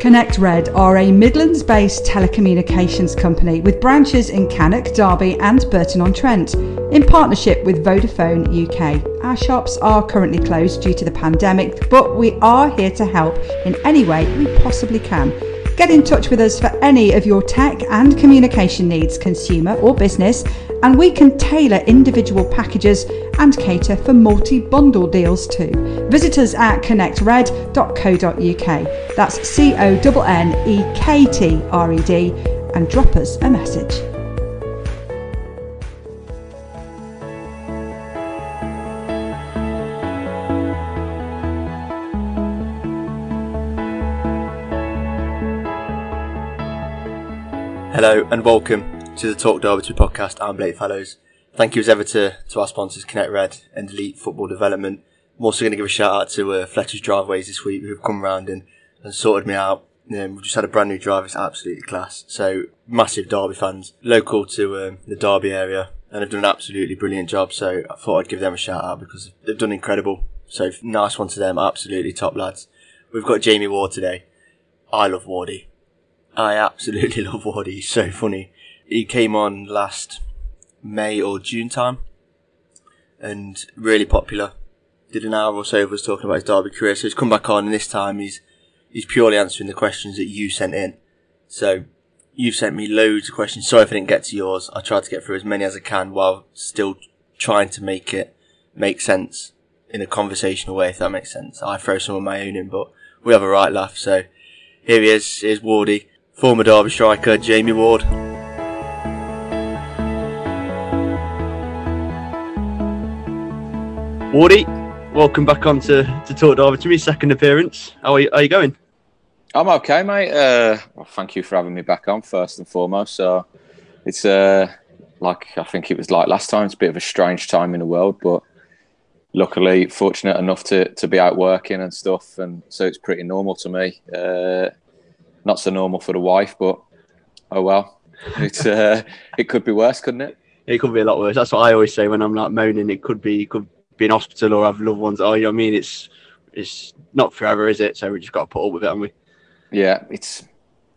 Connekt Red are a Midlands based telecommunications company with branches in Cannock, Derby, and Burton on Trent. In partnership with Vodafone UK. Our shops are currently closed due to the pandemic, but we are here to help in any way we possibly can. Get in touch with us for any of your tech and communication needs, consumer or business, and we can tailor individual packages and cater for multi bundle deals too. Visit us at connektred.co.uk. That's C O N N E K T R E D and drop us a message. Hello and welcome to the Talk Derbyshire podcast. I'm Blake Fellows. Thank you as ever to, to our sponsors Connekt Red and Elite Football Development. I'm also going to give a shout out to uh, Fletcher's Driveways this week who've come round and, and sorted me out. Um, we've just had a brand new drive. It's absolutely class. So massive Derby fans, local to um, the Derby area, and have done an absolutely brilliant job. So I thought I'd give them a shout out because they've done incredible. So nice one to them. Absolutely top lads. We've got Jamie Ward today. I love Wardy. I absolutely love Wardy. He's so funny. He came on last May or June time and really popular. Did an hour or so of us talking about his Derby career. So he's come back on and this time he's, he's purely answering the questions that you sent in. So you've sent me loads of questions. Sorry if I didn't get to yours. I tried to get through as many as I can while still trying to make it make sense in a conversational way, if that makes sense. I throw some of my own in, but we have a right laugh. So here he is. Here's Wardy former Derby striker Jamie Ward. Wardy, welcome back on to, to Talk Derby to me, second appearance. How are you, how are you going? I'm okay, mate. Uh, well, thank you for having me back on, first and foremost. So it's uh, like I think it was like last time, it's a bit of a strange time in the world, but luckily fortunate enough to, to be out working and stuff. And so it's pretty normal to me. Uh, not so normal for the wife, but oh well. It's uh, it could be worse, couldn't it? It could be a lot worse. That's what I always say when I'm like moaning. It could be, could be in hospital or have loved ones. Oh, you know what I mean? It's it's not forever, is it? So we just got to put up with it, haven't we? Yeah, it's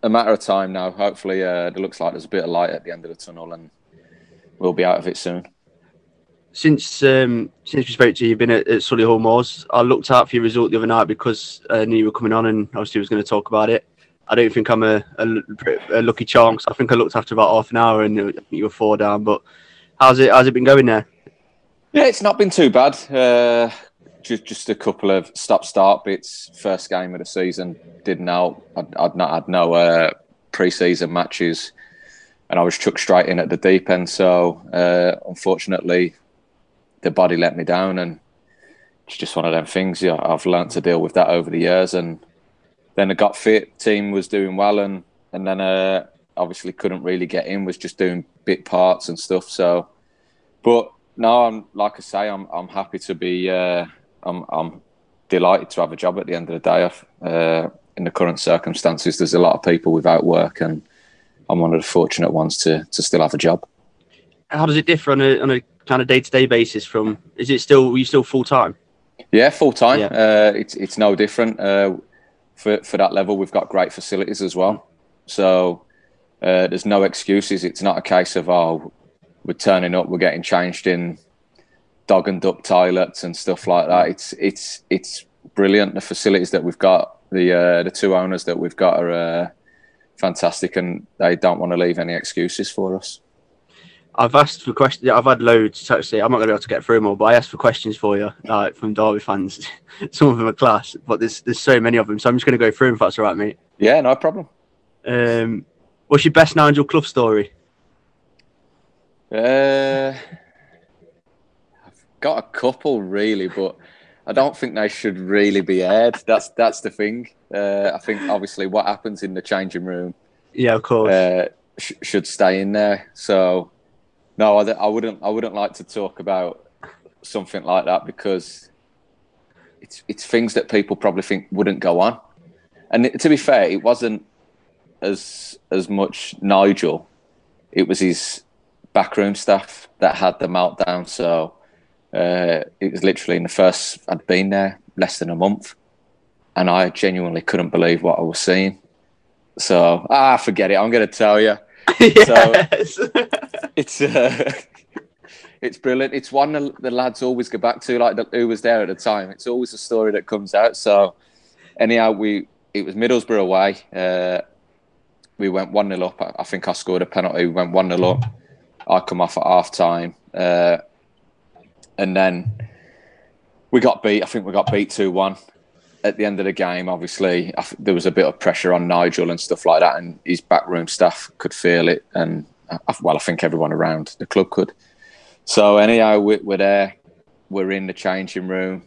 a matter of time now. Hopefully, uh, it looks like there's a bit of light at the end of the tunnel, and we'll be out of it soon. Since um, since we spoke to you, you've been at, at Solihull Moors. I looked out for your result the other night because I knew you were coming on, and obviously was going to talk about it. I don't think I'm a, a, a lucky charm. I think I looked after about half an hour and you were four down. But how's it? How's it been going there? Yeah, it's not been too bad. Uh, just just a couple of stop start bits. First game of the season didn't help. I'd, I'd not had no uh, pre-season matches, and I was chucked straight in at the deep end. So uh, unfortunately, the body let me down, and it's just one of them things. Yeah, I've learned to deal with that over the years, and then I got fit. Team was doing well, and and then uh, obviously couldn't really get in. Was just doing bit parts and stuff. So, but no, I'm like I say, I'm I'm happy to be. Uh, I'm I'm delighted to have a job at the end of the day. Uh, in the current circumstances, there's a lot of people without work, and I'm one of the fortunate ones to to still have a job. How does it differ on a on a kind of day to day basis? From is it still are you still full time? Yeah, full time. Yeah. Uh, it's it's no different. Uh, for, for that level. We've got great facilities as well. So uh, there's no excuses. It's not a case of, oh, we're turning up, we're getting changed in dog and duck toilets and stuff like that. It's it's it's brilliant. The facilities that we've got, the uh, the two owners that we've got are uh, fantastic, and they don't want to leave any excuses for us. I've asked for questions. I've had loads. Actually, I'm not going to be able to get through them all, but I asked for questions for you, like from Derby fans. Some of them are class, but there's there's so many of them. So I'm just going to go through them if that's all right, mate. Yeah, no problem. Um, what's your best Nigel Clough story? Uh, I've got a couple really, but I don't think they should really be aired. That's that's the thing. Uh, I think obviously what happens in the changing room. Yeah, of course. Uh, sh- should stay in there. So no, I, I wouldn't. I wouldn't like to talk about something like that because it's it's things that people probably think wouldn't go on. And to be fair, it wasn't as as much Nigel. It was his backroom staff that had the meltdown. So uh, it was literally in the first. I'd been there less than a month, and I genuinely couldn't believe what I was seeing. So ah, forget it. I'm going to tell you. yes. It's uh, it's brilliant. It's one the, the lads always go back to, like the, who was there at the time. It's always a story that comes out. So anyhow, we it was Middlesbrough away. Uh, we went one 0 up. I think I scored a penalty. We went one 0 up. I come off at half time, uh, and then we got beat. I think we got beat two one. At the end of the game, obviously, there was a bit of pressure on Nigel and stuff like that, and his backroom staff could feel it, and I, well, I think everyone around the club could. So anyhow, we, we're there. We're in the changing room,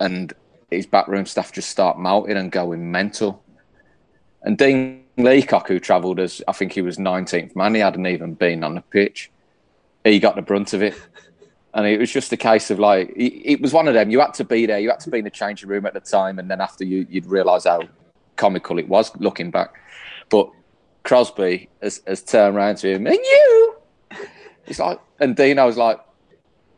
and his backroom staff just start melting and going mental. And Dean Leacock, who travelled as I think he was 19th man, he hadn't even been on the pitch. He got the brunt of it. And it was just a case of like, it was one of them. You had to be there. You had to be in the changing room at the time. And then after you, you'd realise how comical it was looking back. But Crosby has, has turned around to him, and you! He's like, and I was like,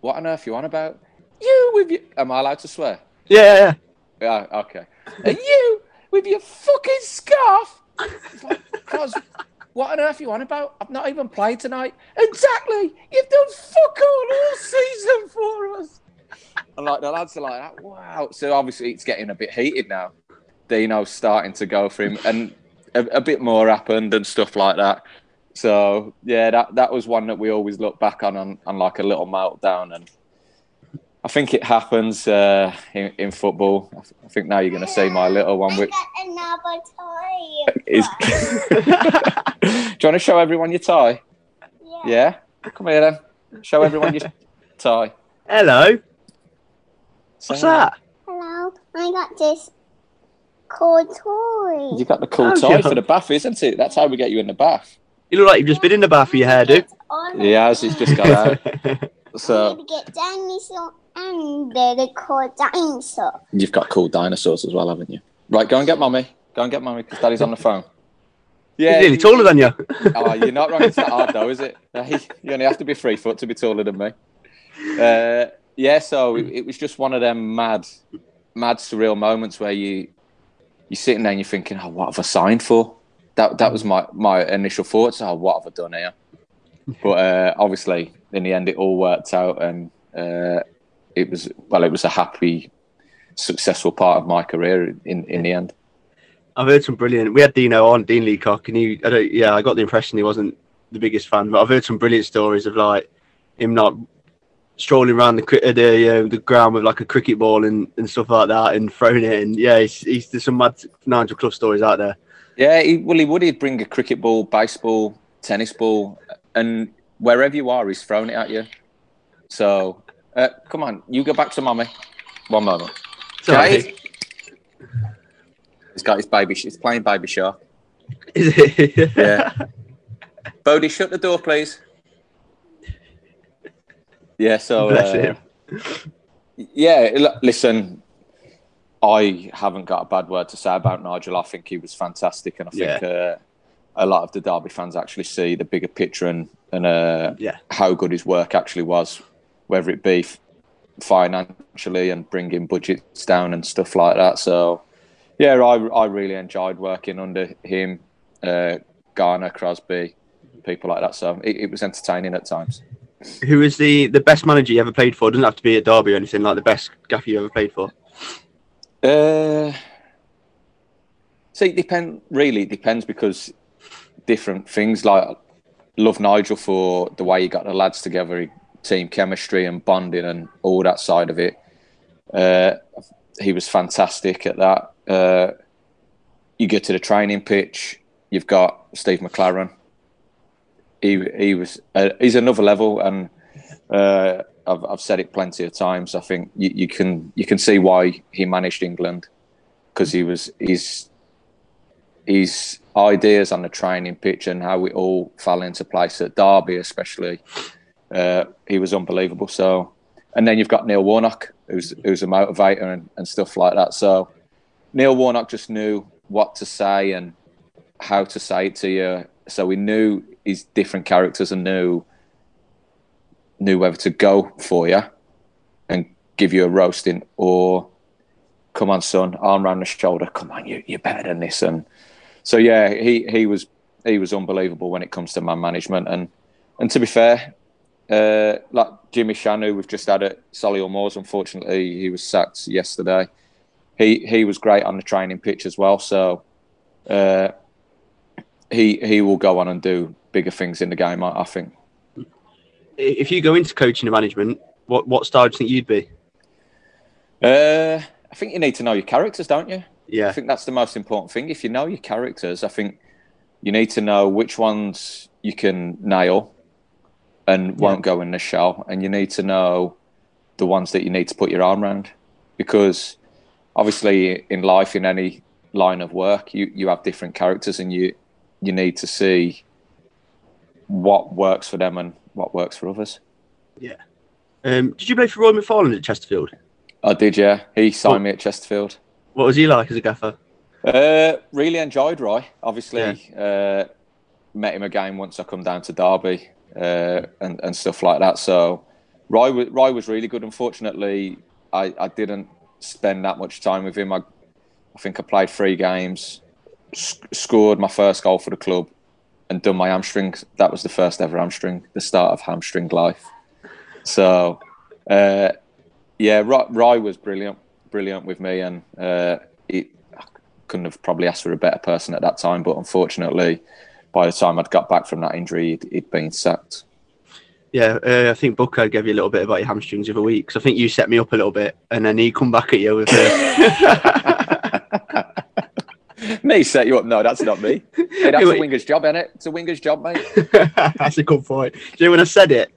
what on earth you on about? You with you. Am I allowed to swear? Yeah, yeah. Okay. And you with your fucking scarf. It's like, Cos, what on earth are you on about? I've not even played tonight. Exactly. You've done fuck all all season for us. And like the lads are like, wow. So obviously it's getting a bit heated now. Dino's starting to go for him, and a, a bit more happened and stuff like that. So yeah, that that was one that we always look back on on, on like a little meltdown, and I think it happens uh, in, in football. I think now you're going to see my little one with. another toy. Is... Do you want to show everyone your tie? Yeah. Yeah, come here then. Show everyone your tie. Hello. What's that? Hello. I got this cool toy. You got the cool Oh, tie yeah. for the bath, isn't it? That's how we get you in the bath. You look like you've just been in the bath for your hairdo. On He has. He's just got out. I So need to get dinosaur and the cool dinosaur. you've got cool dinosaurs as well, haven't you? Right, go and get mummy. Go and get mummy because daddy's on the phone. He's Yeah, nearly taller than you. Oh, you're not wrong. It's not hard though, is it? You only have to be three foot to be taller than me. Uh, yeah, so it, it was just one of them mad, mad surreal moments where you you're sitting there and you're thinking, "Oh, what have I signed for?" That that was my my initial thoughts. Oh, what have I done here? But uh, obviously, in the end, it all worked out, and uh, it was well, it was a happy, successful part of my career in in the end. I've heard some brilliant. We had Dino on, Dean Leacock, and he, I don't, yeah, I got the impression he wasn't the biggest fan, but I've heard some brilliant stories of like him not strolling around the uh, the uh, the ground with like a cricket ball and, and stuff like that, and throwing it. And yeah, he's, he's there's some mad Nigel Clough stories out there. Yeah, he, well, he would. He'd bring a cricket ball, baseball, tennis ball, and wherever you are, he's throwing it at you. So, uh, come on, you go back to mummy. One moment. Sorry. Guys. He's got his baby. He's playing baby shark. Is it? Yeah. Bodie, shut the door, please. Yeah. So. Bless uh, him. yeah, l- listen, I haven't got a bad word to say about Nigel. I think he was fantastic, and I think uh, a lot of the Derby fans actually see the bigger picture and and uh, Yeah. how good his work actually was, whether it be f- financially and bringing budgets down and stuff like that. So, yeah, I I really enjoyed working under him, uh, Garner, Crosby, people like that. So it, it was entertaining at times. Who is the the best manager you ever played for? It Doesn't have to be at Derby or anything. Like the best gaffer you ever played for. Uh, see, it depend. Really, it depends because different things. Like, love Nigel for the way he got the lads together, team chemistry and bonding, and all that side of it. Uh, he was fantastic at that. Uh, you get to the training pitch, you've got Steve McClaren. He he was uh, he's another level, and uh, I've I've said it plenty of times. I think you, you can you can see why he managed England because he was his his ideas on the training pitch and how it all fell into place at Derby, especially. Uh, he was unbelievable. So, and then you've got Neil Warnock, who's who's a motivator and, and stuff like that. So, Neil Warnock just knew what to say and how to say it to you. So he knew his different characters and knew knew whether to go for you and give you a roasting or come on son arm around the shoulder come on you, you're better than this and so yeah, he he was he was unbelievable when it comes to man management and and to be fair, uh, like Jimmy Shannon, we've just had at Solihull Moors. Unfortunately, he was sacked yesterday. He he was great on the training pitch as well. So uh, he he will go on and do bigger things in the game. I, I think. If you go into coaching and management, what what style do you think you'd be? Uh, I think you need to know your characters, don't you? Yeah. I think that's the most important thing. If you know your characters, I think you need to know which ones you can nail and won't go in the shell, and you need to know the ones that you need to put your arm around, because obviously in life, in any line of work, you you have different characters, and you you need to see what works for them and what works for others. Yeah. Um, did you play for Roy McFarland at Chesterfield? I did, yeah. He signed What- me at Chesterfield. What was he like as a gaffer? Uh, really enjoyed Roy. Obviously, uh, met him again once I come down to Derby uh, and and stuff like that. So Roy Roy was really good. Unfortunately, I, I didn't spend that much time with him. I I think I played three games, sc- scored my first goal for the club, and done my hamstring. That was the first ever hamstring, the start of hamstring life. So, uh, yeah, Roy, was brilliant, brilliant with me, and uh, it, I couldn't have probably asked for a better person at that time. But unfortunately, by the time I'd got back from that injury, he'd, he'd been sacked. Yeah, uh, I think Bucko gave you a little bit about your hamstrings the other week. 'cause I think you set me up a little bit, and then he come back at you with. Uh, me set you up? No, that's not me. Hey, that's a winger's job, innit? It's a winger's job, mate. That's a good point. Do you know when I said it,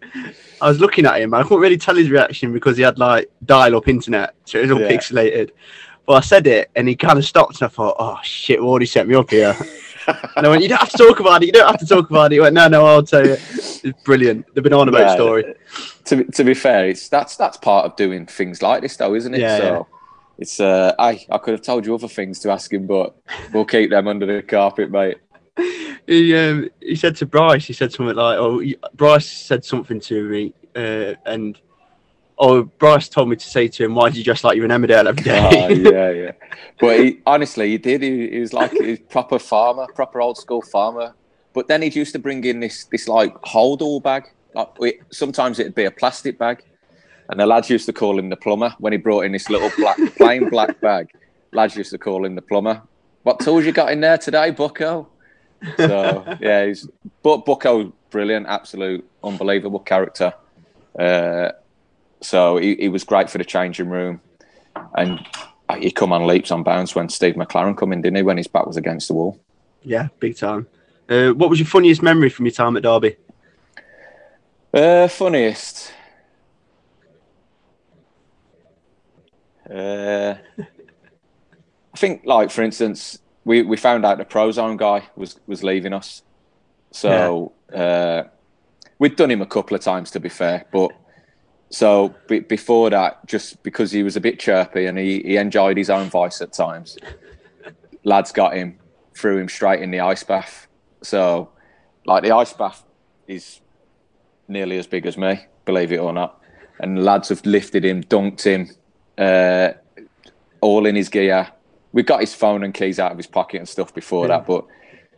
I was looking at him. I couldn't really tell his reaction because he had like dial-up internet, so it was all Yeah. pixelated. But I said it, and he kind of stopped, and I thought, "Oh shit, already set me up here." And I went, "You don't have to talk about it. You don't have to talk about it." He went, "No, no, I'll tell you." It's brilliant. The banana boat Yeah, story. To be- to be fair, it's that's that's part of doing things like this, though, isn't it? Yeah, so yeah. it's uh, I I could have told you other things to ask him, but we'll keep them under the carpet, mate. He um, he said to Bryce, he said something like, "Oh, Bryce said something to me, uh, and oh, Bryce told me to say to him, why do you dress like you're an Emmerdale every oh, yeah, yeah. But he, honestly, he did. He, he was like a proper farmer, proper old school farmer. But then he used to bring in this this like hold all bag. Like it, sometimes it'd be a plastic bag, and the lads used to call him the plumber when he brought in this little black plain black bag. Lads used to call him the plumber. What tools you got in there today, Bucko? So yeah, he's but Bucko brilliant, absolute unbelievable character. Uh, so he, he was great for the changing room, and he come on leaps on bounds when Steve McClaren come in, didn't he? When his back was against the wall. yeah, big time. Uh, what was your funniest memory from your time at Derby? Uh, funniest. Uh, I think, like for instance, we, we found out the Prozone guy was was leaving us, so uh, we'd done him a couple of times to be fair, but so be, before that, just because he was a bit chirpy and he, he enjoyed his own voice at times, lads got him, threw him straight in the ice bath. So, like the ice bath is nearly as big as me, believe it or not. And lads have lifted him, dunked him, uh, all in his gear. We got his phone and keys out of his pocket and stuff before that, but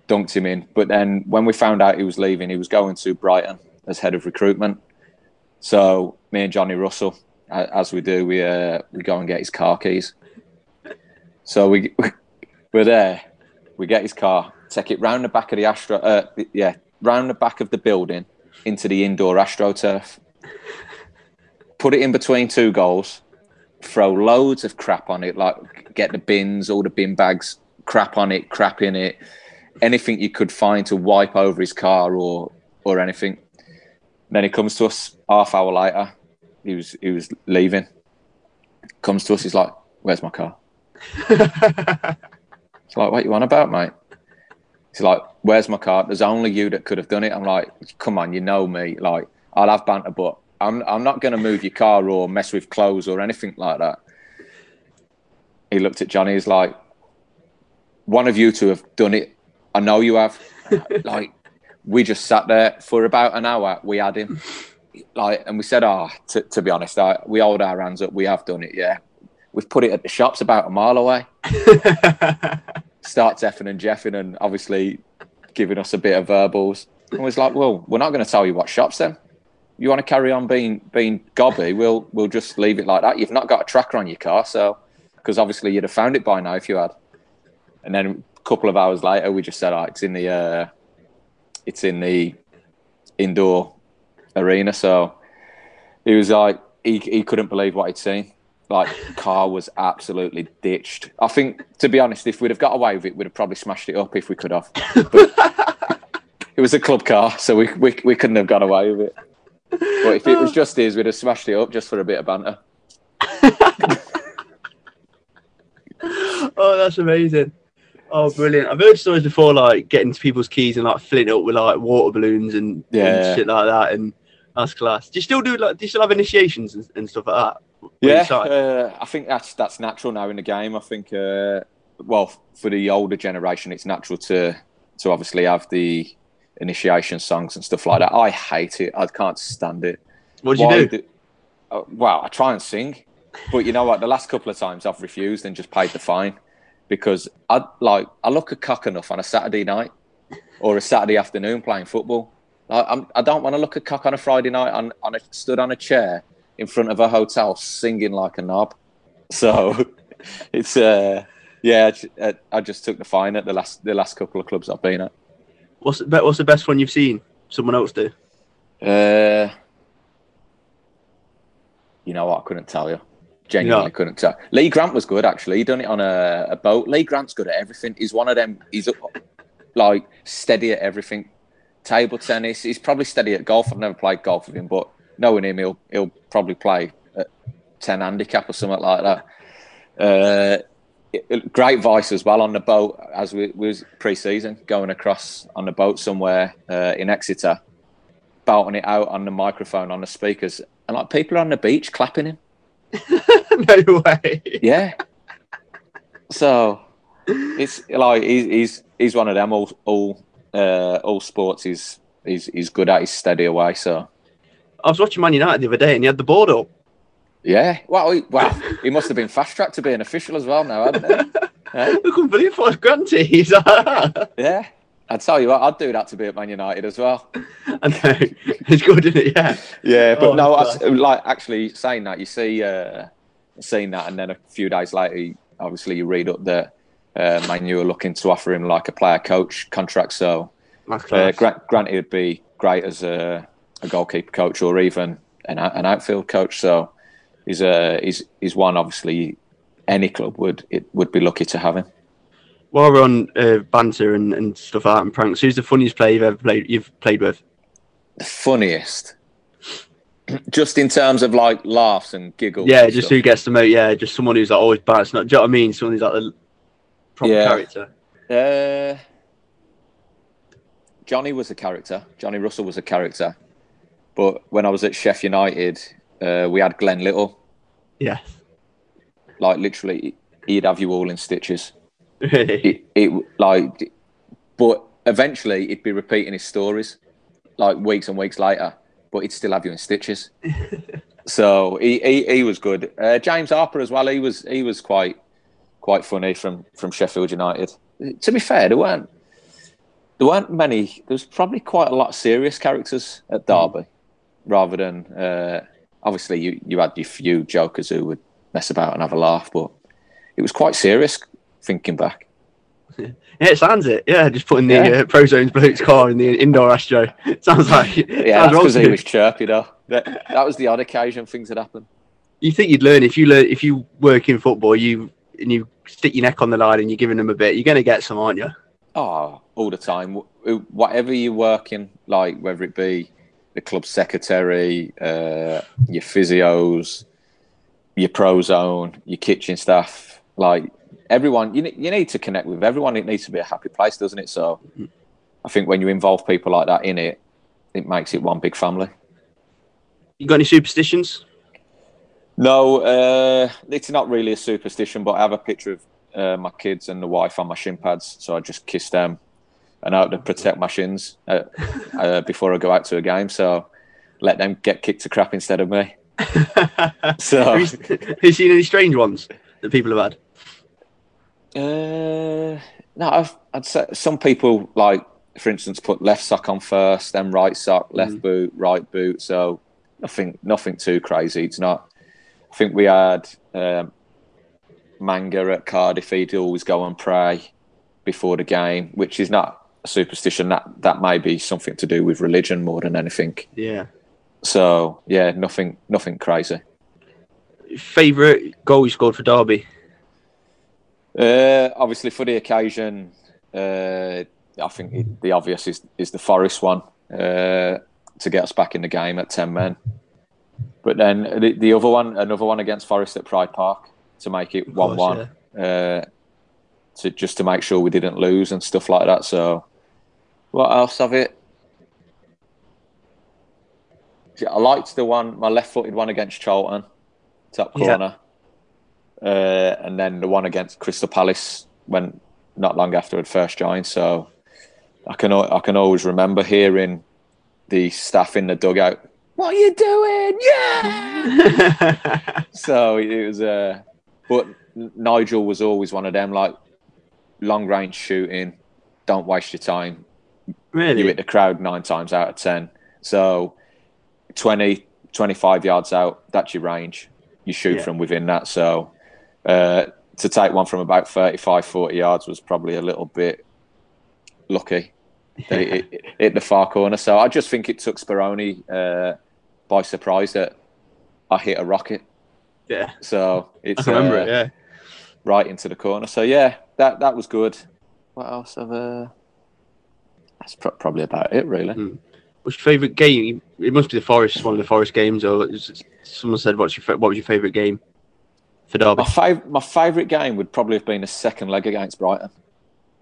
dunked him in. But then when we found out he was leaving, he was going to Brighton as head of recruitment. So me and Johnny Russell, as we do, we uh, we go and get his car keys. So we we're there. We get his car, take it round the back of the Astro, uh, yeah, round the back of the building into the indoor AstroTurf. Put it in between two goals. Throw loads of crap on it, like get the bins, all the bin bags, crap on it, crap in it, anything you could find to wipe over his car or or anything. Then he comes to us half hour later. He was he was leaving. Comes to us. He's like, "Where's my car?" It's like, "What you on about, mate?" He's like, "Where's my car?" There's only you that could have done it. I'm like, "Come on, you know me. Like, I'll have banter, but I'm I'm not going to move your car or mess with clothes or anything like that." He looked at Johnny. He's like, "One of you two have done it. I know you have." like we just sat there for about an hour. We had him, like, and we said, "Ah, to, to be honest, I, we hold our hands up. We have done it. Yeah, we've put it at the shops about a mile away." starts effing and jeffing and obviously giving us a bit of verbals. And was like, well, we're not going to tell you what shops then. You want to carry on being being gobby? We'll we'll just leave it like that. You've not got a tracker on your car, so because obviously you'd have found it by now if you had. And then a couple of hours later, we just said, oh, it's in the uh, it's in the indoor arena. So he was like, he, he couldn't believe what he'd seen. Like, car was absolutely ditched. I think, to be honest, if we'd have got away with it, we'd have probably smashed it up if we could have. But it was a club car, so we, we, we couldn't have got away with it. But if it was just his, we'd have smashed it up just for a bit of banter. oh, that's amazing. Oh, brilliant! I've heard stories before, like getting to people's keys and like filling it up with like water balloons and, Yeah. and shit like that, and that's class. Do you still do like? Do you still have initiations and, and stuff like that? Yeah, uh, I think that's that's natural now in the game. I think, uh, well, for the older generation, it's natural to to obviously have the initiation songs and stuff like that. I hate it. I can't stand it. what do you Why do? uh, well, I try and sing, but you know what? The last couple of times I've refused and just paid the fine because I like I look a cock enough on a Saturday night or a Saturday afternoon playing football. Like, I'm, I don't want to look a cock on a Friday night on, on a, stood on a chair in front of a hotel singing like a knob. So it's uh, yeah, I I just took the fine at the last the last couple of clubs I've been at. What's the, what's the best one you've seen? Someone else do? Uh, you know what? I couldn't tell you. Genuinely Yeah. couldn't tell. Lee Grant was good actually. He done it on a, a boat. Lee Grant's good at everything. He's one of them. He's like steady at everything. Table tennis. He's probably steady at golf. I've never played golf with him, but knowing him, he'll he'll probably play at ten handicap or something like that. Uh, it- great voice as well on the boat as we, we was pre-season going across on the boat somewhere uh, in Exeter belting it out on the microphone on the speakers, and like people are on the beach clapping him. no way. Yeah. so it's like he's he's he's one of them. All all uh, all sports he's he's he's good at. He's steady away. So I was watching Man United the other day, and he had the board up. yeah. Well, he, well, he must have been fast tracked to be an official as well now, hadn't he? Yeah. I couldn't believe. He's like, yeah. I tell you what, I'd do that to be at Man United as well. know it's good, isn't it? Yeah. Yeah, but Oh, no, I, like actually saying that, you see, uh, seeing that, and then a few days later, you- obviously, you read up that uh, Man U are looking to offer him like a player coach contract. So, uh, granted, it'd be great as a, a goalkeeper coach or even an, an outfield coach. So, he's a he's he's one obviously any club would it would be lucky to have him. While we're on uh, banter and, and stuff like that and pranks, who's the funniest player you've ever played? You've played with? The funniest, just in terms of like laughs and giggles. Yeah, and just stuff. who gets the most. Yeah, just someone who's like always bouncing. Not, do you know what I mean? Someone who's like the proper Yeah. character. Uh, Johnny was a character. Johnny Russell was a character. But when I was at Sheff United, uh, we had Glen Little. Yes. Like literally, he'd have you all in stitches. It, it like, but eventually he'd be repeating his stories, like weeks and weeks later. But he'd still have you in stitches. so he, he, he was good. Uh, James Harper as well. He was he was quite quite funny from from Sheffield United. To be fair, there weren't there weren't many. There was probably quite a lot of serious characters at Derby, rather than uh, obviously you you had your few jokers who would mess about and have a laugh, but it was quite serious. Thinking back, Yeah, it sounds it. Yeah, just putting the Yeah. uh, Pro Zones bloke's car in the indoor Astro. sounds like yeah, because he was chirpy though. That, that was the odd occasion things had happened. You think you'd learn if you learn if you work in football, you and you stick your neck on the line and you're giving them a bit. You're going to get some, aren't you? Oh, all the time. Whatever you're working, like whether it be the club secretary, uh, your physios, your pro zone, your kitchen staff, like everyone, you, you need to connect with everyone. It needs to be a happy place, doesn't it? So I think when you involve people like that in it, it makes it one big family. You got any superstitions? No, uh, it's not really a superstition, but I have a picture of uh, my kids and the wife on my shin pads, so I just kiss them and I have to protect my shins uh, uh, before I go out to a game. So let them get kicked to crap instead of me. So have, you, have you seen any strange ones that people have had? Uh, no, I've, I'd say some people like, for instance, put left sock on first, then right sock, left boot, right boot. So nothing, nothing too crazy. It's not. I think we had um, Manga at Cardiff. He'd always go and pray before the game, which is not a superstition. That that may be something to do with religion more than anything. Yeah. So yeah, nothing, nothing crazy. Favorite goal you scored for Derby? Uh, obviously, for the occasion, uh, I think it, the obvious is is the Forest one uh, to get us back in the game at ten men. But then the, the other one, another one against Forest at Pride Park to make it Of one one, uh, to just to make sure we didn't lose and stuff like that. So, what else of it? I liked the one, my left-footed one against Charlton, top Yeah. Uh, and then the one against Crystal Palace when not long after I'd first joined. So, I can I can always remember hearing the staff in the dugout. What are you doing? Yeah. so it was uh but Nigel was always one of them like long range shooting don't waste your time really? you hit the crowd nine times out of ten so 20 25 yards out that's your range you shoot Yeah. from within that so uh to take one from about 35 40 yards was probably a little bit lucky that it, it hit the far corner so I just think it took Speroni uh by surprise that I hit a rocket yeah. so it's can remember uh, it. Yeah. right into the corner. So yeah, that that was good. What else have uh That's pro- probably about it, really. Mm. What's your favourite game? It must be the Forest, one of the Forest games, or someone said, "What's your fa- what was your favourite game for Derby?" My fav- my favourite game would probably have been a second leg against Brighton.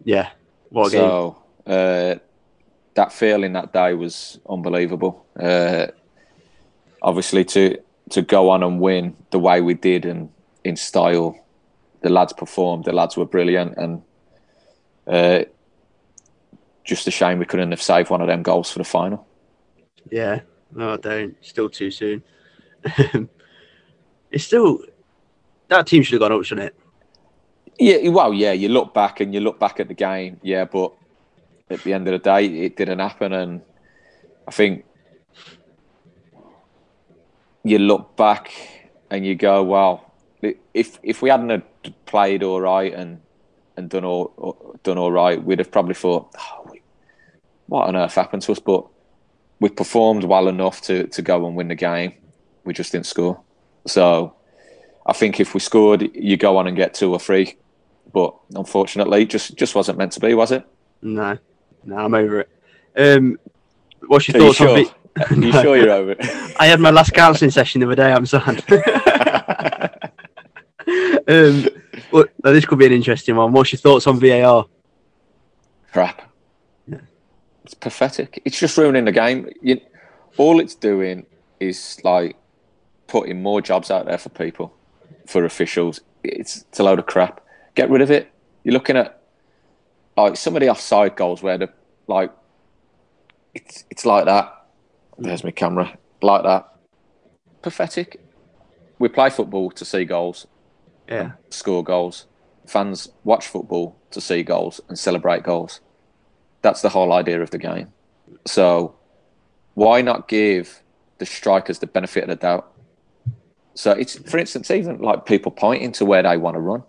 Yeah, what a game! so uh, that feeling that day was unbelievable. Uh, obviously, to to go on and win the way we did and in style, the lads performed. The lads were brilliant, and uh, just a shame we couldn't have saved one of them goals for the final. Yeah, no, I don't. Still too soon. it's still that team should have gone up, shouldn't it? Yeah, well, yeah. You look back and you look back at the game, yeah, but at the end of the day, it didn't happen, and I think you look back and you go, "Well, if if we hadn't played all right and and done all done all right, we'd have probably thought, oh, what on earth happened to us?" But we performed well enough to to go and win the game. We just didn't score, so. I think if we scored, you go on and get two or three but unfortunately, just just wasn't meant to be, was it? No, no, I'm over it. Um, what's your Are you thoughts on? sure? Vi- Are you sure you're over it? I had my last counselling session the other day. I'm sad. um, well, this could be an interesting one. What's your thoughts on VAR? Crap. It's pathetic. It's just ruining the game. You, all it's doing is like putting more jobs out there for people, for officials. It's, it's a load of crap. Get rid of it. You're looking at like some of the offside goals where the like it's it's like that. There's my camera. Like that. Pathetic. We play football to see goals. Yeah, score goals. Fans watch football to see goals and celebrate goals. That's the whole idea of the game. So, why not give the strikers the benefit of the doubt? So, it's for instance, even like people pointing to where they want to run.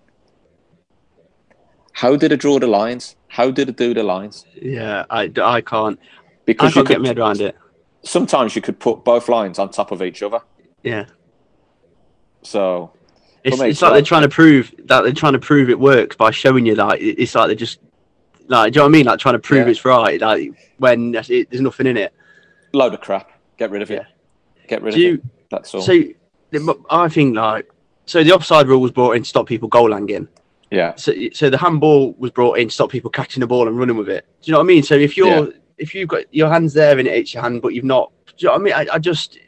How did it draw the lines? How did it do the lines? yeah. I, I can't. I Because can't you get my head could, around it. sometimes you could put both lines on top of each other. Yeah, So, it's, it's like they're trying to prove that they're trying to prove it works by showing you that it's like they're just like, do you know what I mean? Like trying to prove Yeah. it's right. Like when it, there's nothing in it. load of crap. Get rid of it. Get rid Do of you? it. That's all. So I think like so the offside rule was brought in to stop people goal langing. yeah. So so the handball was brought in to stop people catching the ball and running with it. Do you know what I mean? So if you're if you've got your hands there and it hits your hand, but you've not, do you know what I mean? I, I just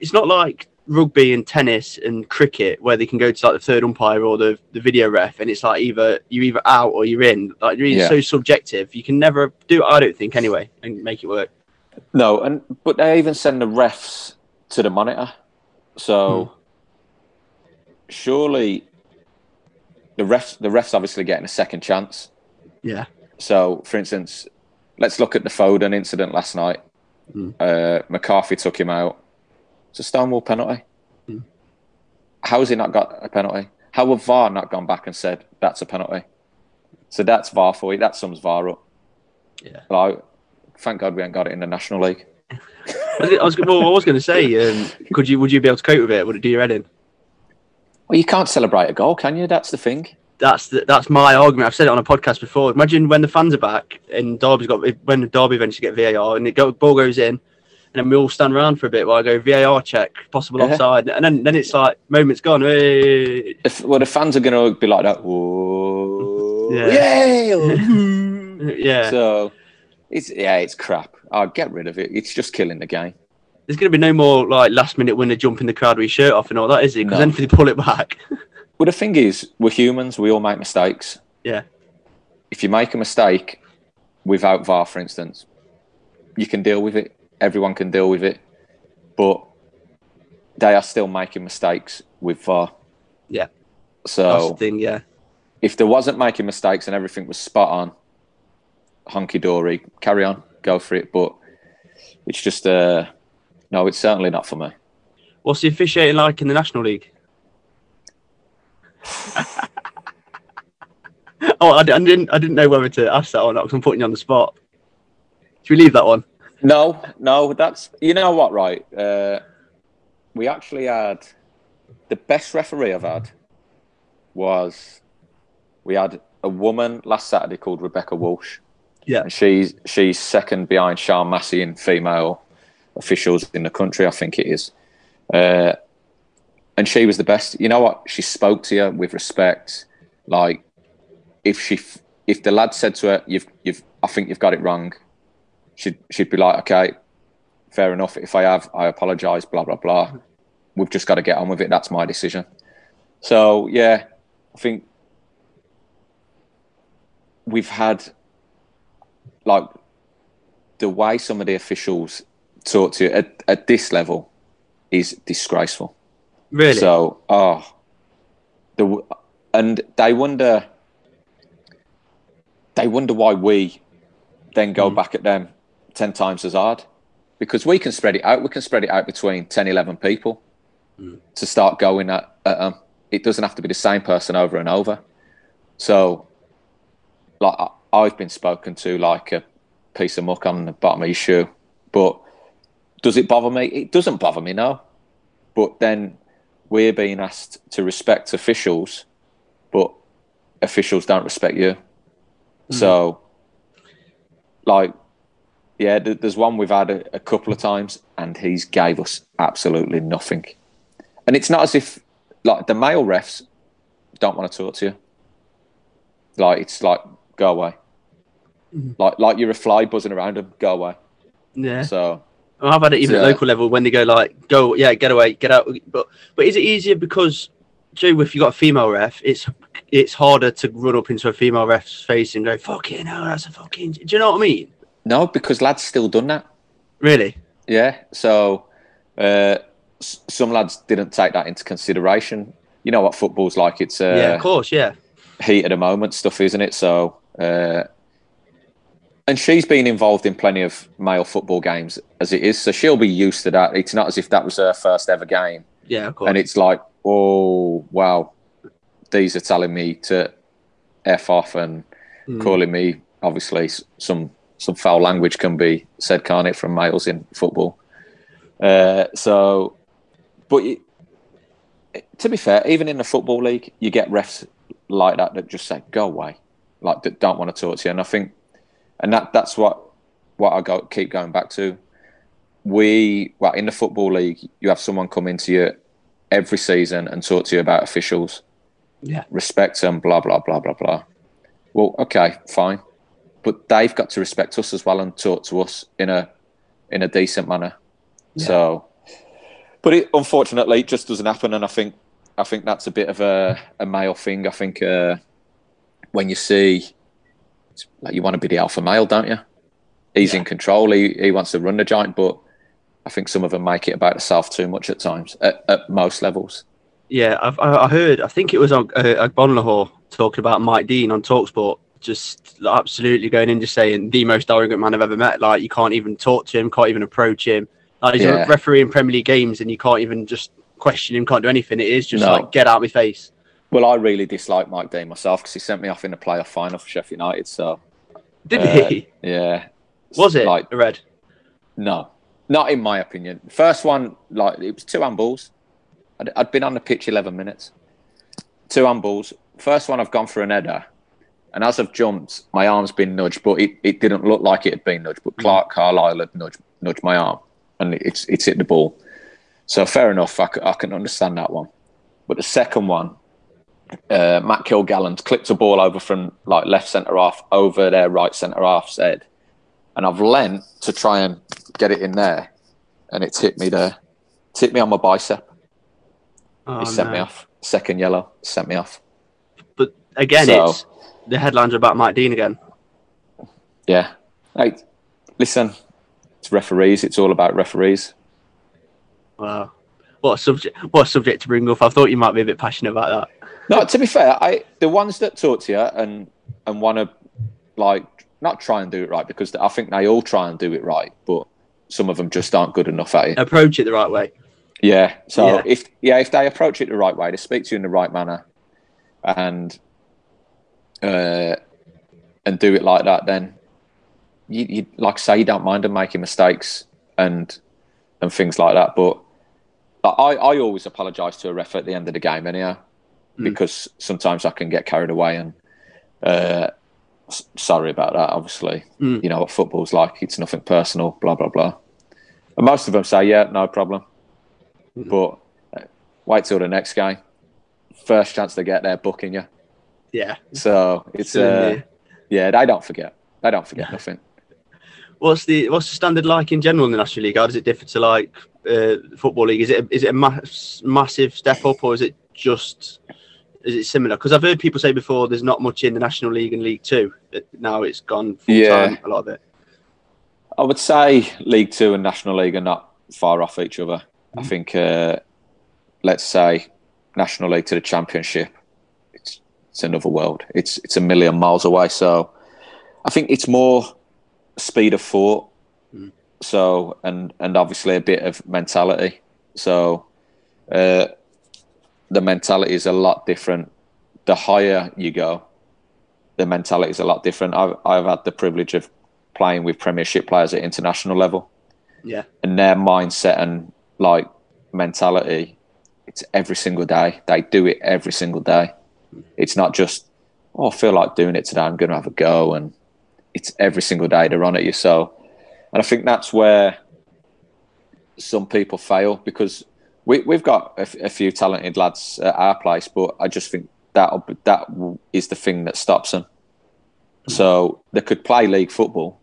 it's not like rugby and tennis and cricket where they can go to like the third umpire or the, the video ref and it's like either you're either out or you're in. Like it's Yeah. so subjective. You can never do it, I don't think anyway, and make it work. No, and but they even send the refs to the monitor. So surely the refs the refs obviously getting a second chance Yeah. So, for instance, let's look at the Foden incident last night. Mm. Uh, McCarthy took him out. It's a Stonewall penalty. Mm. How has he not got a penalty? How have VAR not gone back and said that's a penalty? So that's VAR for you. That sums VAR up. Yeah. Like, thank God we ain't got it in the National League. I was, well, I was going to say, um, could you would you be able to cope with it? Would it do your head in? Well, you can't celebrate a goal, can you? That's the thing. That's the, that's my argument. I've said it on a podcast before. Imagine when the fans are back and Derby's got when the Derby eventually get VAR and the go, ball goes in, and then we all stand around for a bit while I go VAR check, possible Yeah. offside, and then then it's like moment's gone. Hey. If, well, the fans are going to be like that. Whoa, Yeah. yay! Yeah, So it's yeah, it's crap. I'll get rid of it. It's just killing the game. there's going to be no more like last minute winner jumping the crowd with your shirt off and all that, is it? Because No. then if they pull it back, Well, the thing is, we're humans. We all make mistakes. yeah, If you make a mistake without VAR, for instance, you can deal with it. Everyone can deal with it, but they are still making mistakes with VAR. Yeah. So thing. Yeah, if there wasn't making mistakes and everything was spot on, hunky dory, carry on, go for it. But it's just uh no, it's certainly not for me. what's the officiating like in the National League? oh, I, didn't. I didn't know whether to ask that or not because I'm putting you on the spot. Should we leave that one? No, no, that's you know what, right? Uh, we actually had the best referee I've had was we had a woman last Saturday called Rebecca Welch. Yeah. She's she's second behind Sian Massey in female officials in the country, I think it is. Uh, and she was the best. You know what? She spoke to you with respect. Like if she if the lad said to her, "You've you've I think you've got it wrong," she'd she'd be like, "Okay, fair enough. If I have, I apologise." Blah blah blah. We've just got to get on with it. That's my decision. So yeah, I think we've had like the way some of the officials talk to you at, at this level is disgraceful. Really? So, oh, the and they wonder, they wonder why we then go Mm. back at them ten times as hard because we can spread it out. We can spread it out between 10, 11 people Mm. to start going at, at them. It doesn't have to be the same person over and over. So, like I've been spoken to like a piece of muck on the bottom of your shoe, but does it bother me? It doesn't bother me, no. But then we're being asked to respect officials, but officials don't respect you. Mm-hmm. So, like, yeah, there's one we've had a, a couple of times, and he's gave us absolutely nothing. And it's not as if like the male refs don't want to talk to you. Like it's like go away. Like like you're a fly buzzing around them, go away. yeah. So I've had it even at local level when they go like, "Go, yeah, get away, get out." But but is it easier because, Joe, if you got a female ref, it's it's harder to run up into a female ref's face and go, "Fucking hell, that's a fucking." Do you know what I mean? no, because lads still done that. Really? Yeah. So uh, s- some lads didn't take that into consideration. You know what football's like? It's uh, yeah, of course, yeah. heat at the moment stuff, isn't it? So, uh, and she's been involved in plenty of male football games as it is, so she'll be used to that. It's not as if that was her first ever game, Yeah, of course. and it's like, oh wow, these are telling me to f off and Mm. calling me. Obviously, some some foul language can be said, can't it, from males in football? Uh, so, but you, to be fair, even in the football league, you get refs like that that just say go away, like that don't want to talk to you. And I think, and that that's what what I go keep going back to. We well in the football league, you have someone come into you every season and talk to you about officials, Yeah. respect them, blah blah blah blah blah. Well, okay, fine, but they've got to respect us as well and talk to us in a in a decent manner. So, but it unfortunately it just doesn't happen, and I think I think that's a bit of a, a male thing. I think uh, when you see, like you want to be the alpha male, don't you? He's in control. He he wants to run the giant, but I think some of them make it about the themselves too much at times, at, at most levels. Yeah, I've, I heard. I think it was on uh, Bonlahor talking about Mike Dean on Talksport, just absolutely going in, just saying the most arrogant man I've ever met. Like you can't even talk to him, can't even approach him. Like he's Yeah. a referee in Premier League games, and you can't even just question him, can't do anything. It is just No. like get out of my face. Well, I really dislike Mike Dean myself because he sent me off in the playoff final for Sheffield United. So Did Uh, he? yeah, Was it like a red? no, not in my opinion. First one, like it was two handballs. I'd, I'd been on the pitch eleven minutes. Two handballs. First one, I've gone for an header, and as I've jumped, my arm's been nudged, but it, it didn't look like it had been nudged. But Clarke Carlisle had nudged nudged my arm, and it's it's hit the ball. So fair enough, I, c- I can understand that one. But the second one, uh, Matt Kilgallon clipped a ball over from like left centre half over their right centre half's head, and I've leant to try and get it in there, and it's hit me there. It's hit me on my bicep. Oh, He sent me off. Second yellow, sent me off. But again, So- it's the headlines are about Mike Dean again. Yeah. Hey, listen, it's referees. It's all about referees. Wow. What a subject! What a subject to bring up. I thought you might be a bit passionate about that. No, to be fair, I the ones that talk to you and and want to like not try and do it right because I think they all try and do it right, but some of them just aren't good enough at it. Approach it the right way. Yeah. So Yeah. if yeah, if they approach it the right way, they speak to you in the right manner, and uh, and do it like that, then you, you like I say you don't mind them making mistakes and and things like that. But like, I I always apologise to a ref at the end of the game anyhow, Mm. because sometimes I can get carried away and. Uh, sorry about that. Obviously, Mm. you know what football's like. It's nothing personal. Blah blah blah. And most of them say, "Yeah, no problem." But uh, wait till the next game. First chance they get, they're booking you. Yeah. So it's uh, yeah, they don't forget. They don't forget nothing. What's the what's the standard like in general in the National League? How does it differ to like uh, football league? Is it is it a mass, massive step up or is it just is it similar? Because I've heard people say before there's not much in the National League and League Two. But now it's gone full Yeah. time. A lot of it. I would say League Two and National League are not far off each other. I think, uh, let's say, National League to the Championship, it's it's another world. It's it's a million miles away. So, I think it's more speed of thought. So and and obviously a bit of mentality. So, uh, the mentality is a lot different. The higher you go, the mentality is a lot different. I've I've had the privilege of playing with Premiership players at international level, Yeah. and their mindset and like mentality, it's every single day. They do it every single day. It's not just oh, I feel like doing it today. I'm going to have a go, and it's every single day they're on at you. So, and I think that's where some people fail because we, we've got a, f- a few talented lads at our place, but I just think that that is the thing that stops them. So they could play league football,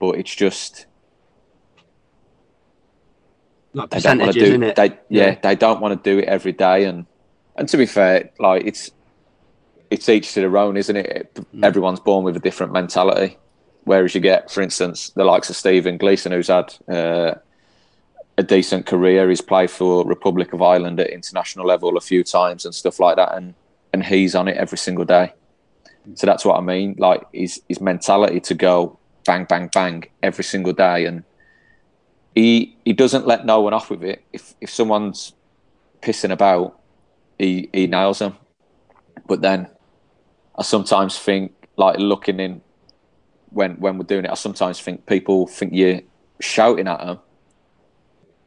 but it's just Like they don't want to do it? They yeah, Yeah. they don't want to do it every day, and and to be fair, like it's it's each to their own, isn't it? Mm. Everyone's born with a different mentality. Whereas you get, for instance, the likes of Stephen Gleeson, who's had uh, a decent career. He's played for Republic of Ireland at international level a few times and stuff like that, and and he's on it every single day. So that's what I mean. Like his his mentality to go bang bang bang every single day, and he he doesn't let no one off with it. If if someone's pissing about, he he nails them. But then I sometimes think, like looking in when when we're doing it, I sometimes think people think you're shouting at them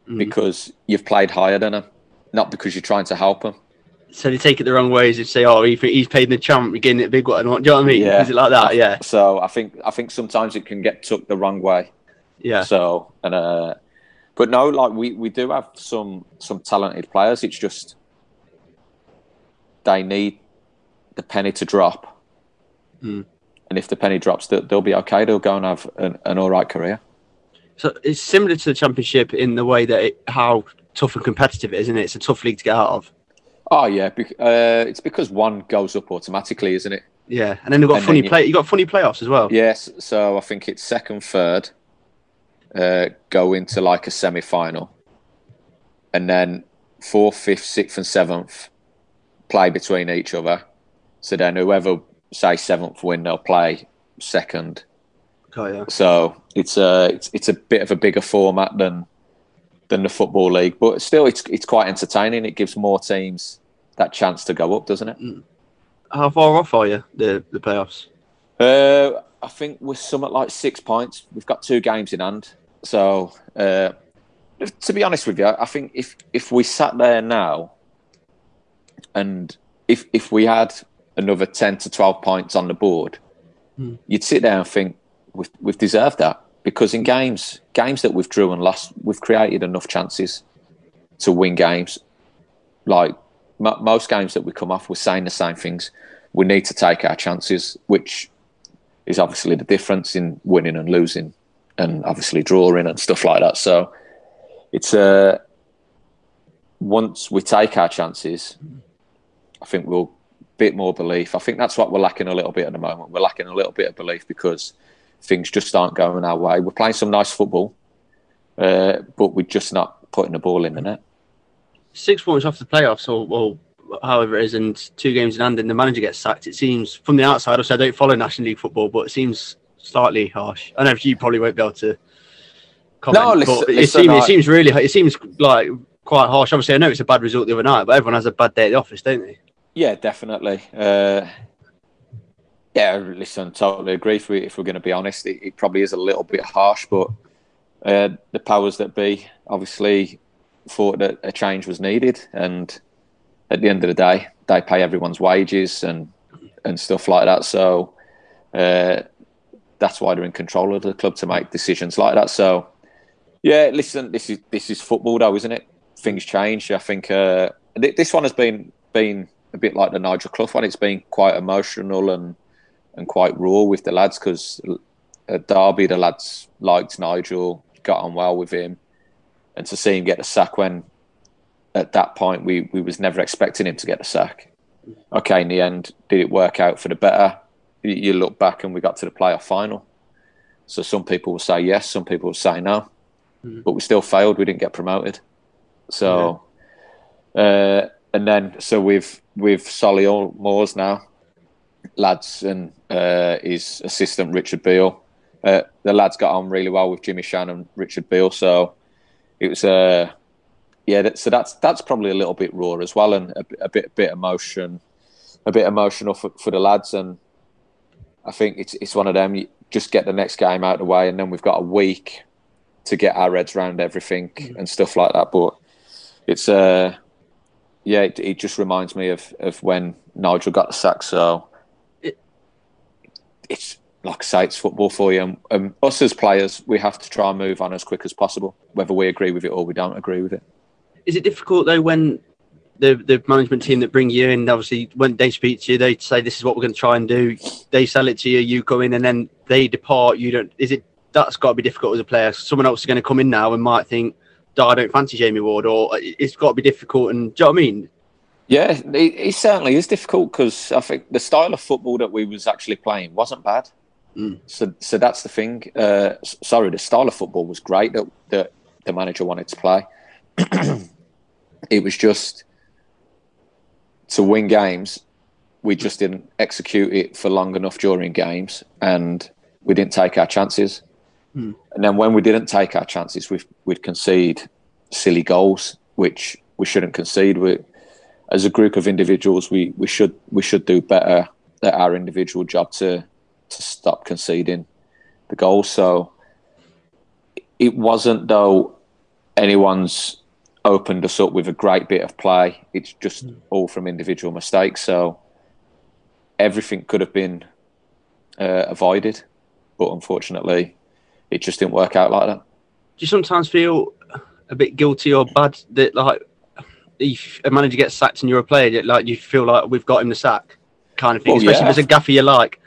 Mm. because you've played higher than them, not because you're trying to help them. So they take it the wrong ways. They say, "Oh, he, he's paid the champ, we're getting it big one." Do you know what I mean? Yeah. Is it like that? Yeah, So I think I think sometimes it can get took the wrong way. yeah. So and uh, but no, like we we do have some some talented players. It's just they need the penny to drop, Hmm. And if the penny drops, they- they'll be okay. They'll go and have an, an all right career. So it's similar to the championship in the way that it, how tough and competitive it is, isn't it? It's a tough league to get out of. Oh yeah, bec- uh, it's because one goes up automatically, isn't it? Yeah, and then they've got And funny you- play. You got funny playoffs as well. Yes. So I think it's second, third, uh, go into like a semi final, and then fourth, fifth, sixth, and seventh play between each other. So then whoever say seventh win, they'll play second. Okay, yeah. So it's a it's, it's a bit of a bigger format than than the football league, but still it's it's quite entertaining. It gives more teams that chance to go up, doesn't it? How far off are you the the playoffs? Uh, I think we're somewhat like six points. We've got two games in hand. So uh, to be honest with you, I think if if we sat there now, and if if we had another ten to twelve points on the board, you'd sit there and think we've we've deserved that because in games games that we've drew and lost, we've created enough chances to win games. Like mo most games that we come off, we're saying the same things. We need to take our chances, which is obviously the difference in winning and losing, and obviously drawing and stuff like that. So it's uh, once we take our chances, I think we'll bit more belief. I think that's what we're lacking a little bit at the moment. We're lacking a little bit of belief because things just aren't going our way. We're playing some nice football, uh, but we're just not putting the ball in the net. Six points off the playoffs, or, or however it is, and two games in hand, and the manager gets sacked. It seems from the outside. Obviously, I don't follow National League football, but it seems slightly harsh. I know you probably won't be able to comment. No, listen- but it, listen, seems, I- it seems really. It seems like quite harsh. Obviously, I know it's a bad result the other night, but everyone has a bad day at the office, don't they? Yeah, definitely. Uh, yeah, listen, totally agree. If, we, if we're going to be honest, it, it probably is a little bit harsh, but uh, the powers that be obviously thought that a change was needed, and at the end of the day, they pay everyone's wages and and stuff like that. So uh, that's why they're in control of the club to make decisions like that. So yeah, listen, this is this is football, though, isn't it? Things change. I think uh, th- this one has been been a bit like the Nigel Clough one. It's been quite emotional and and quite raw with the lads because at Derby the lads liked Nigel, got on well with him, and to see him get the sack when at that point we we was never expecting him to get the sack. Okay, in the end, did it work out for the better? You- You look back and we got to the playoff final. So some people will say yes, some people will say no, but we still failed. We didn't get promoted. So, uh, and then so with with Solihull Moors now, lads and uh, his assistant Richard Beale. Uh, the lads got on really well with Jimmy Shan and Richard Beale, so it was uh, yeah. That, so that's that's probably a little bit raw as well, and a, bit- a bit emotion, a bit emotional for, for the lads. And I think it's it's one of them. You just get the next game out of the way, and then we've got a week to get our heads around everything and stuff like that. But it's uh, yeah, it, it just reminds me of of when Nigel got the sack. So It- it's like I say, it's football for you. And um, us as players, we have to try and move on as quick as possible, whether we agree with it or we don't agree with it. Is it difficult though when the the management team that bring you in, obviously, when they speak to you, they say this is what we're going to try and do. They sell it to you, you come in, and then they depart. You don't. Is it that's got to be difficult as a player? Someone else is going to come in now and might think, "Oh, I don't fancy Jamie Ward," or it's got to be difficult. And do you know what I mean? Yeah, it, it certainly is difficult because I think the style of football that we was actually playing wasn't bad. Mm. So, so that's the thing. Uh, sorry, the style of football was great that that the manager wanted to play. it was just to win games. We just didn't execute it for long enough during games, and we didn't take our chances. Mm. And then when we didn't take our chances, we'd, we'd concede silly goals, which we shouldn't concede. We, as a group of individuals, we, we should we should do better at our individual job to to stop conceding the goals. So it wasn't though anyone's opened us up with a great bit of play. It's just all from individual mistakes. So everything could have been uh, avoided, but unfortunately, it just didn't work out like that. Do you sometimes feel a bit guilty or bad that like if a manager gets sacked and you're a player, like you feel like we've got him the sack, kind of thing, Well, especially yeah. if it's a gaffer you like.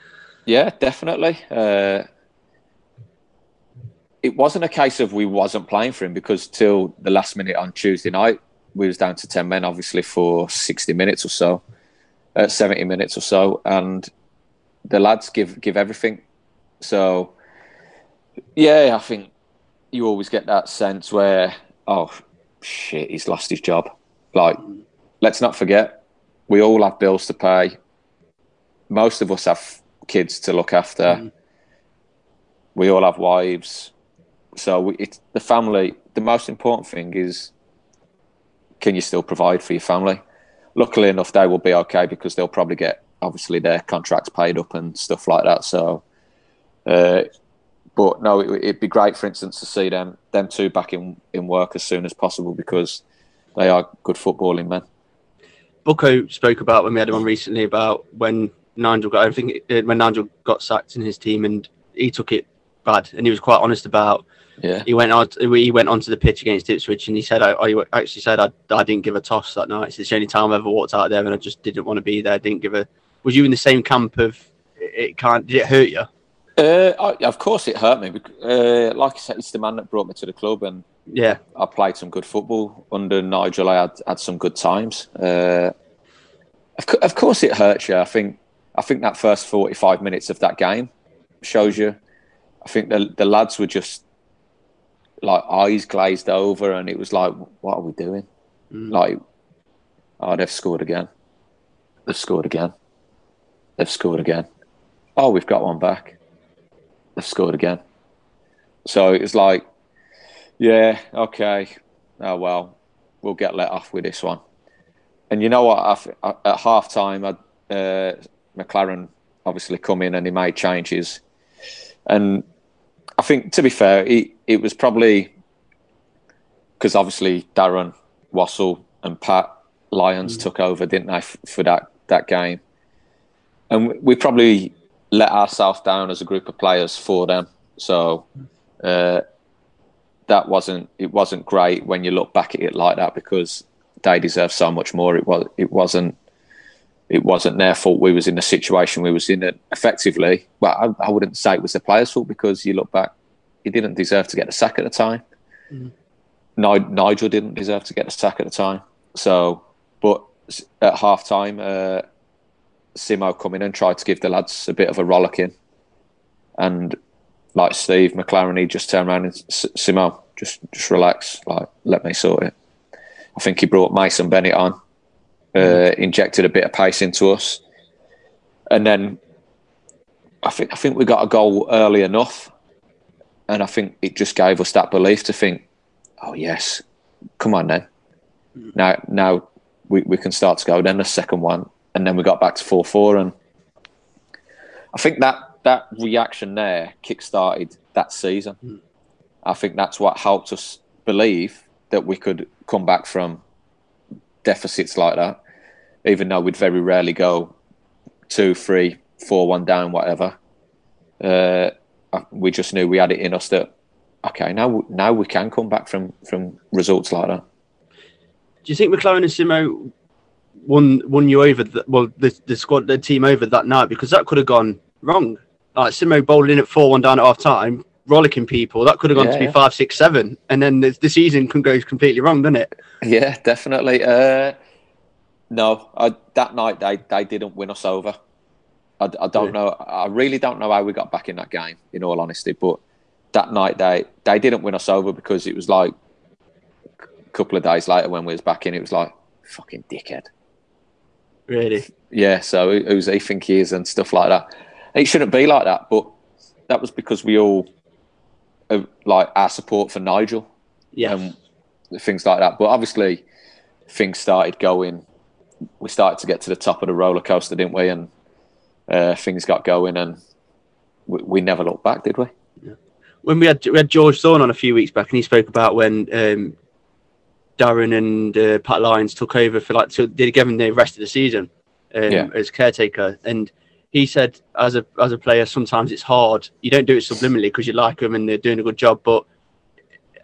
Yeah, definitely. Uh, it wasn't a case of we wasn't playing for him because till the last minute on Tuesday night, we was down to ten men, obviously for sixty minutes or so, uh, seventy minutes or so, and the lads give give everything. So, yeah, I think you always get that sense where, oh shit, he's lost his job. Like, let's not forget, we all have bills to pay most of us have kids to look after. Mm. We all have wives, so we, it's the family. The most important thing is, can you still provide for your family? Luckily enough, they will be okay because they'll probably get obviously their contracts paid up and stuff like that. So, uh, but no, it, it'd be great, for instance, to see them them two back in in work as soon as possible because they are good footballing men. Bucko spoke about when we had him on recently about when Nigel got, I think uh, when Nigel got sacked in his team and he took it bad and he was quite honest about. Yeah, He went out. He went onto the pitch against Ipswich and he said, "I, I actually said I, I didn't give a toss that night. It's the only time I ever walked out there and I just didn't want to be there. Didn't give a." Was you in the same camp of it? Can't did it hurt you? Uh, I, of course it hurt me. Uh, like I said, it's the man that brought me to the club, and Yeah, I played some good football under Nigel. I had had some good times. Uh, of, of course, it hurts you. I think I think that first forty five minutes of that game shows you. I think the the lads were just like eyes glazed over, and it was like, what are we doing? Mm. Like, oh, they've scored again. They've scored again. They've scored again. Oh, we've got one back. They've scored again. So it's like, yeah, okay. Oh well, we'll get let off with this one. And you know what? I At half time, uh, McClaren obviously come in and he made changes. And I think, to be fair, it, it was probably because obviously Darren, Wassall, and Pat Lyons took over, didn't they, f- for that, that game? And we, we probably let ourselves down as a group of players for them. So uh, that wasn't it wasn't great when you look back at it like that because they deserve so much more. It was it wasn't it wasn't their fault. We was in the situation we was in. It effectively, well, I, I wouldn't say it was the players' fault because you look back, he didn't deserve to get the sack at the time. Ni- Nigel didn't deserve to get the sack at the time. So, but at half time, uh, Simo come in and tried to give the lads a bit of a rollicking, and like Steve McClaren, he just turned around and Simo, just just relax, like let me sort it. I think he brought Mason Bennett on, uh, injected a bit of pace into us, and then I think I think we got a goal early enough, and I think it just gave us that belief to think, oh yes, come on then, now now we, we can start to go. Then the second one, and then we got back to four four, and I think that that reaction there kick-started that season. I think that's what helped us believe that we could come back from deficits like that, even though we'd very rarely go two, three, four, one down, whatever. Uh, we just knew we had it in us that okay, now now we can come back from from results like that. Do you think McClaren and Simo won won you over? The, well, the the squad, the team over that night because that could have gone wrong. Like Simo bowling in at four one down at half time, rollicking people. That could have gone Yeah, to be yeah. five six seven, and then the, the season can go completely wrong, doesn't it? Yeah, definitely. Uh, no, I, that night they, they didn't win us over. I, I don't Yeah. know. I really don't know how we got back in that game. In all honesty, but that night they they didn't win us over because it was like a couple of days later when we was back in, it was like fucking dickhead. Really, Yeah, so who- who's he think he is and stuff like that. It shouldn't be like that, but that was because we all uh, like our support for Nigel yeah. and things like that. But obviously, things started going. We started to get to the top of the roller coaster, didn't we? And uh, things got going, and we, we never looked back, did we? Yeah. when we had we had George Thorne on a few weeks back, and he spoke about when um, Darren and uh, Pat Lyons took over for like so they gave him the rest of the season um, Yeah. as caretaker, and he said as a as a player sometimes it's hard. You don't do it subliminally because you like them and they're doing a good job, but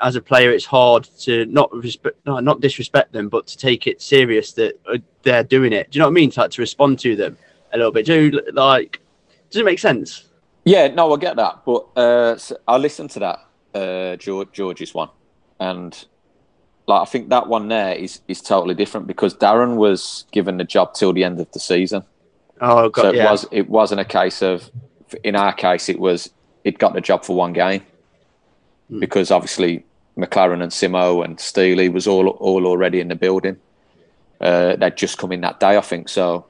as a player it's hard to not respect no, not disrespect them, but to take it serious that uh, they're doing it. Do you know what I mean? To, like, to respond to them a little bit. Do you, like does it make sense? Yeah, no, I get that, but uh, so I listened to that uh, George, George's one, and like I think that one there is is totally different because Darren was given the job till the end of the season. Oh God, so it yeah. was it wasn't a case of in our case it was it got the job for one game Hmm. because obviously McClaren and Simo and Steely was all all already in the building. Uh, they'd just come in that day, I think. So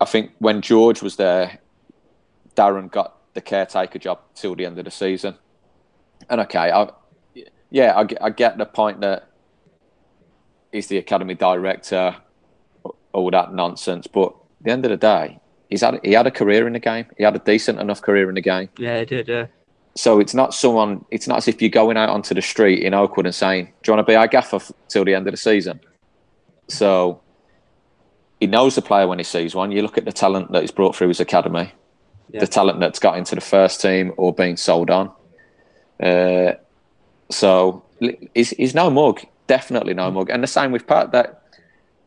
I think when George was there, Darren got the caretaker job till the end of the season. And okay, I, yeah, I, I get the point that he's the academy director, all that nonsense. But at the end of the day, he's had he had a career in the game. He had a decent enough career in the game. Yeah, he did. Yeah. So it's not someone. It's not as if you're going out onto the street in Oakwood and saying, "Do you want to be our gaffer f- till the end of the season?" So he knows the player when he sees one. You look at the talent that he's brought through his academy, Yeah. the talent that's got into the first team or been sold on. Uh, so he's, he's no mug, definitely no mm. mug. And the same with Pat, that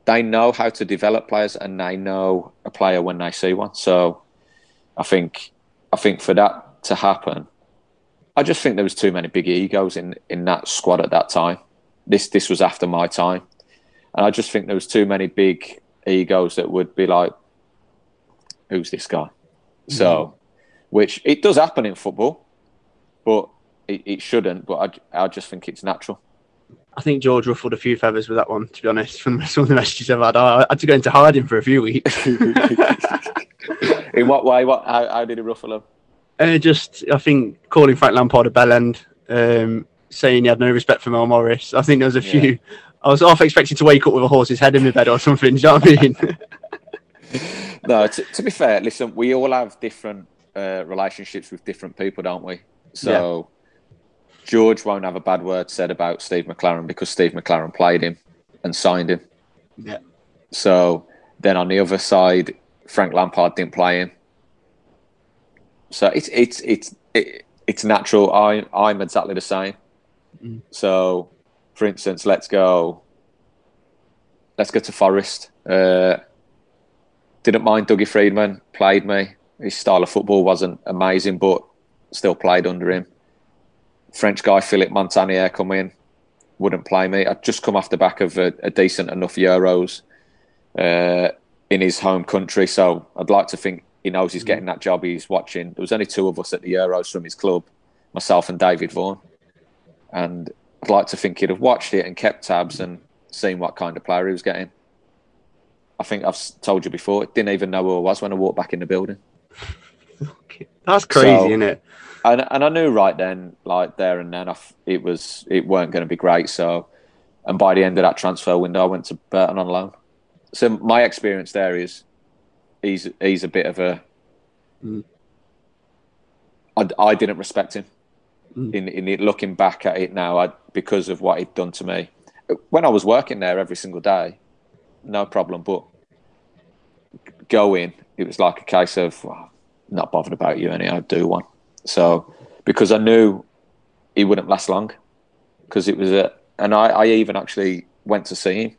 they know how to develop players and they know a player when they see one. So I think I think for that to happen, I just think there was too many big egos in, in that squad at that time. This this was after my time. And I just think there was too many big egos that would be like, who's this guy? Mm. So, which it does happen in football, but it, it shouldn't. But I, I just think it's natural. I think George ruffled a few feathers with that one, to be honest, from some of the messages I've had. I I had to go into hiding for a few weeks. In what way? What? How, how did he ruffle him? Uh, just, I think, calling Frank Lampard a bellend, um, saying he had no respect for Mel Morris. I think there was a Yeah. few. I was half expecting to wake up with a horse's head in my bed or something. Do you know what I mean? No, to, to be fair, listen, we all have different uh, relationships with different people, don't we? So George won't have a bad word said about Steve McClaren because Steve McClaren played him and signed him. Yeah. So then on the other side, Frank Lampard didn't play him. So it's it's it's it, it's natural. I I'm exactly the same. Mm. So, for instance, let's go. Let's go to Forest. Uh, didn't mind Dougie Freedman. Played me. His style of football wasn't amazing, but still played under him. French guy Philippe Montanier come in, wouldn't play me. I'd just come off the back of a, a decent enough Euros uh, in his home country, so I'd like to think he knows he's getting that job. He's watching. There was only two of us at the Euros from his club, myself and David Vaughan, and I'd like to think he'd have watched it and kept tabs and seen what kind of player he was getting. I think I've told you before. Didn't even know who I was when I walked back in the building. That's crazy, So- isn't it? And and I knew right then, like there and then, I f- it was it weren't going to be great. So, and by the end of that transfer window, I went to Burton on loan. So my experience there is, he's he's a bit of a. Mm. I, I didn't respect him. Mm. In in it, looking back at it now, I, because of what he'd done to me, when I was working there every single day, no problem. But going, it was like a case of well, not bothered about you anyhow. Do one. So because I knew he wouldn't last long, because it was a, and I, I even actually went to see him.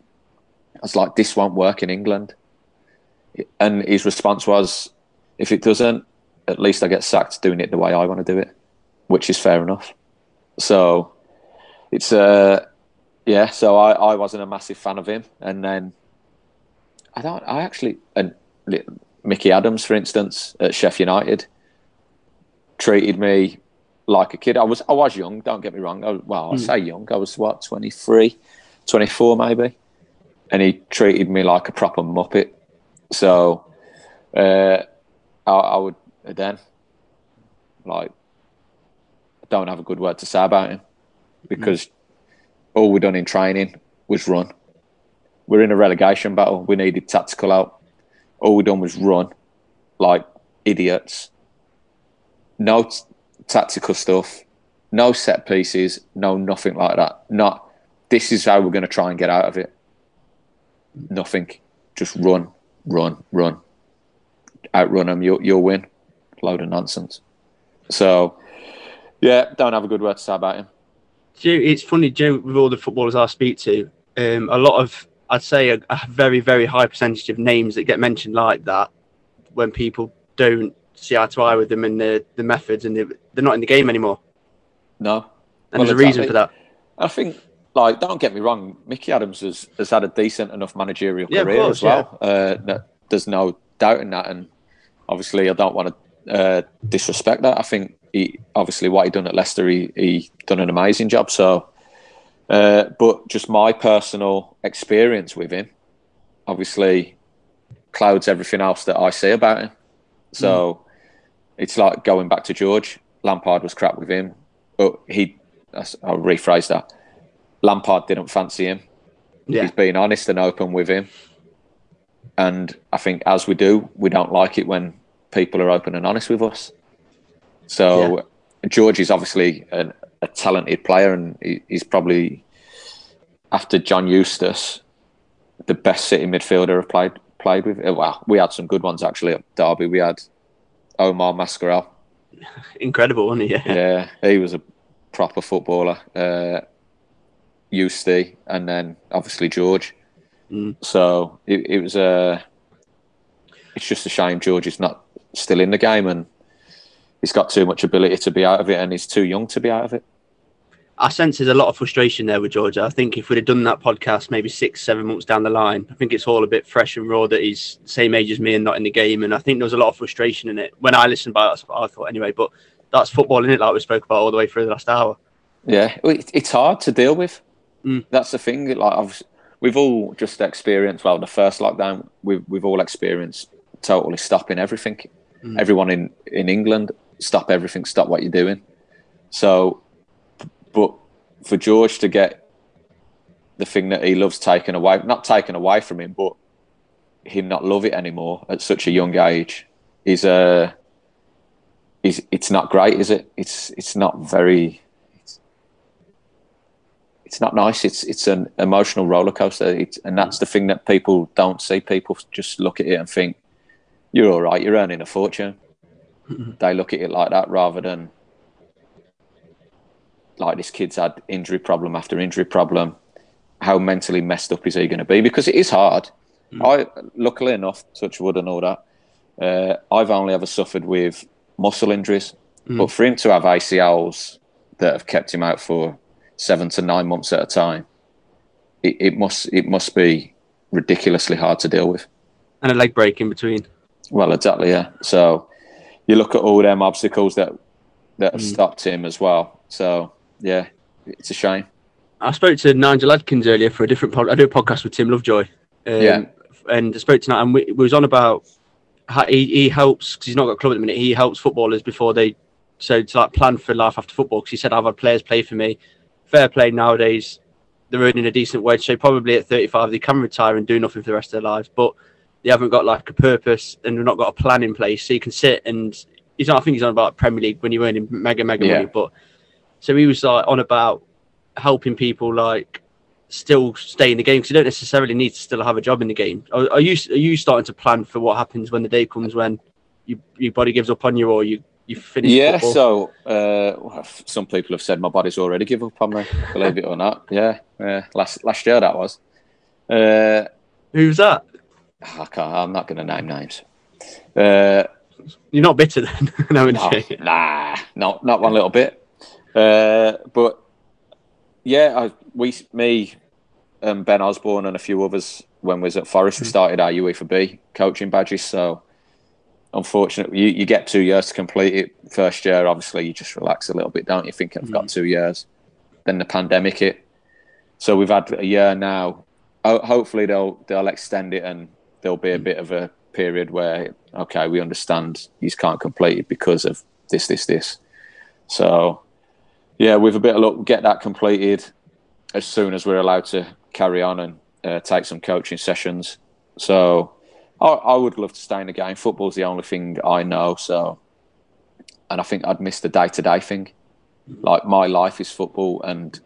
I was like, this won't work in England. And his response was, if it doesn't, at least I get sacked doing it the way I want to do it, which is fair enough. So it's uh yeah, so I, I wasn't a massive fan of him. And then I don't I actually and Micky Adams, for instance, at Sheffield United, treated me like a kid. I was I was young, don't get me wrong. I, well, I Mm. say young. I was what, 23, 24 maybe. And he treated me like a proper muppet. So uh, I, I would then like don't have a good word to say about him because all we done in training was run. We're in a relegation battle. We needed tactical out. All we done was run like idiots. No t- tactical stuff. No set pieces. No nothing like that. Not. This is how we're going to try and get out of it. Nothing. Just run, run, run. Outrun them. You'll you'll win. Load of nonsense. So, yeah, don't have a good word to say about him. Joe, it's funny, Joe, with all the footballers I speak to, um, a lot of, I'd say a, a very, very high percentage of names that get mentioned like that when people don't see eye to eye with them and the, the methods and they're, they're not in the game anymore. No, And Well, there's a reason for that. I think, like, don't get me wrong, Micky Adams has, has had a decent enough managerial Yeah, career course, as well. Uh, there's no doubt in that, and obviously, I don't want to uh, disrespect that. I think he obviously what he done at Leicester, he, he done an amazing job. So, uh, but just my personal experience with him, obviously, clouds everything else that I see about him. So it's like going back to George. Lampard was crap with him, but he. I'll rephrase that. Lampard didn't fancy him. Yeah. He's being honest and open with him, and I think as we do, we don't like it when people are open and honest with us. So George is obviously an, a talented player, and he, he's probably after John Eustace, the best City midfielder I've played played with. Well, we had some good ones actually at Derby. We had Omar Mascarell. Incredible, wasn't he? Yeah. Yeah, he was a proper footballer. Uh, Eustace, and then obviously George. Mm. So it, it was a. it's just a shame George is not still in the game, and he's got too much ability to be out of it, and he's too young to be out of it. I sense there's a lot of frustration there with Georgia. I think if we'd have done that podcast maybe six, seven months down the line, I think it's all a bit fresh and raw that he's same age as me and not in the game. And I think there was a lot of frustration in it when I listened by that's what I thought anyway. But that's football, in it? Like we spoke about all the way through the last hour. Yeah, it's hard to deal with. Mm. That's the thing. Like I've, we've all just experienced. Well, the first lockdown, we've we've all experienced totally stopping everything. Mm. Everyone in in England stop everything, stop what you're doing. So, but for George to get the thing that he loves taken away, not taken away from him, but him not love it anymore at such a young age, is a. Is it's not great, is it? It's it's not very it's not nice. It's it's an emotional roller coaster, it's, and that's the thing that people don't see. People just look at it and think, "You're all right. You're earning a fortune." Mm-hmm. They look at it like that rather than like this kid's had injury problem after injury problem. How mentally messed up is he going to be? Because it is hard. Hmm. I luckily enough, touch wood and all that. Uh, I've only ever suffered with muscle injuries, hmm. but for him to have ACLs that have kept him out for seven to nine months at a time, it, it must it must be ridiculously hard to deal with. And a leg break in between. Well, exactly, yeah. So you look at all them obstacles that that have hmm. stopped him as well. So yeah, it's a shame. I spoke to Nigel Adkins earlier for a different pod. I do a podcast with Tim Lovejoy. Um, Yeah. And I spoke tonight, and we, we was on about how he, he helps because he's not got a club at the minute. He helps footballers before they so to like plan for life after football. Because he said I've had players play for me. Fair play nowadays. They're earning a decent wage, so probably at 35 they can retire and do nothing for the rest of their lives. But they haven't got like a purpose and they've not got a plan in place. So you can sit and he's not. I think he's on about Premier League when you're earning mega mega Yeah. money. But so he was like on about helping people like still stay in the game because you don't necessarily need to still have a job in the game. Are, are you are you starting to plan for what happens when the day comes when you, your body gives up on you or you you finish? Yeah, football? so uh, some people have said my body's already give up on me, believe it or not. Yeah, yeah. Last last year that was. Uh, who's that? I can't, I'm not going to name names. Uh, You're not bitter then. no, no, nah, not not one little bit. Uh, but yeah, I, we, me, and Ben Osborne, and a few others when we was at Forest, we hmm. started our UEFA B coaching badges. So unfortunately, you, you get two years to complete it. First year, obviously, you just relax a little bit, don't you? Thinking I've got hmm. two years. Then the pandemic hit, so we've had a year now. Ho- hopefully, they'll they'll extend it and there'll be a hmm. bit of a period where okay, we understand you can't complete it because of this, this, this. So yeah, with a bit of luck, get that completed as soon as we're allowed to carry on and uh, take some coaching sessions. So I, I would love to stay in the game. Football's the only thing I know. So, and I think I'd miss the day to day thing. Like my life is football and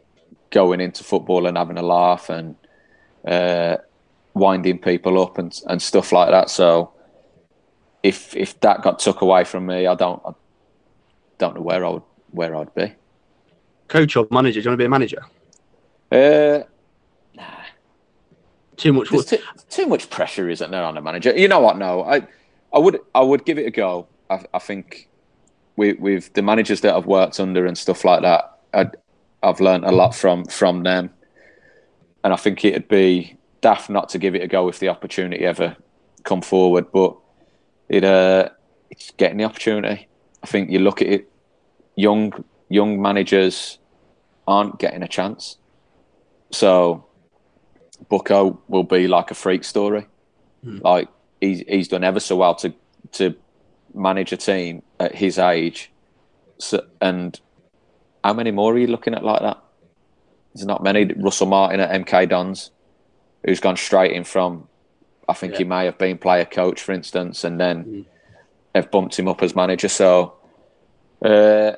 going into football and having a laugh and uh, winding people up and and stuff like that. So if if that got took away from me, I don't I don't know where I would where I'd be. Coach or manager? Do you want to be a manager? Uh, Too much. Too, too much pressure, isn't there, on a manager? You know what? No, I, I would, I would give it a go. I, I think with, with the managers that I've worked under and stuff like that, I, I've learned a lot from from them, and I think it'd be daft not to give it a go if the opportunity ever come forward. But it, uh, it's getting the opportunity. I think you look at it, young young managers aren't getting a chance, so Bucko will be like a freak story. Like he's he's done ever so well to to manage a team at his age. So, and how many more are you looking at like that? There's not many. Russell Martin at MK Dons, who's gone straight in from, I think he may have been player coach, for instance, and then Mm. they've bumped him up as manager. So uh,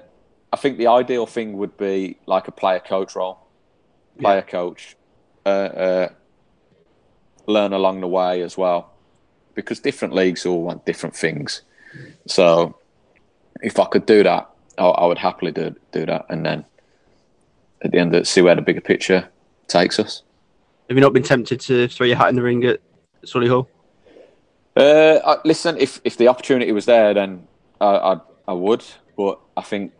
I think the ideal thing would be like a player coach role, player coach, uh, uh, learn along the way as well, because different leagues all want different things. So if I could do that, I, I would happily do do that, and then at the end, of it, see where the bigger picture takes us. Have you not been tempted to throw your hat in the ring at Solihull? Uh, listen, if if the opportunity was there, then I, I I would. But I think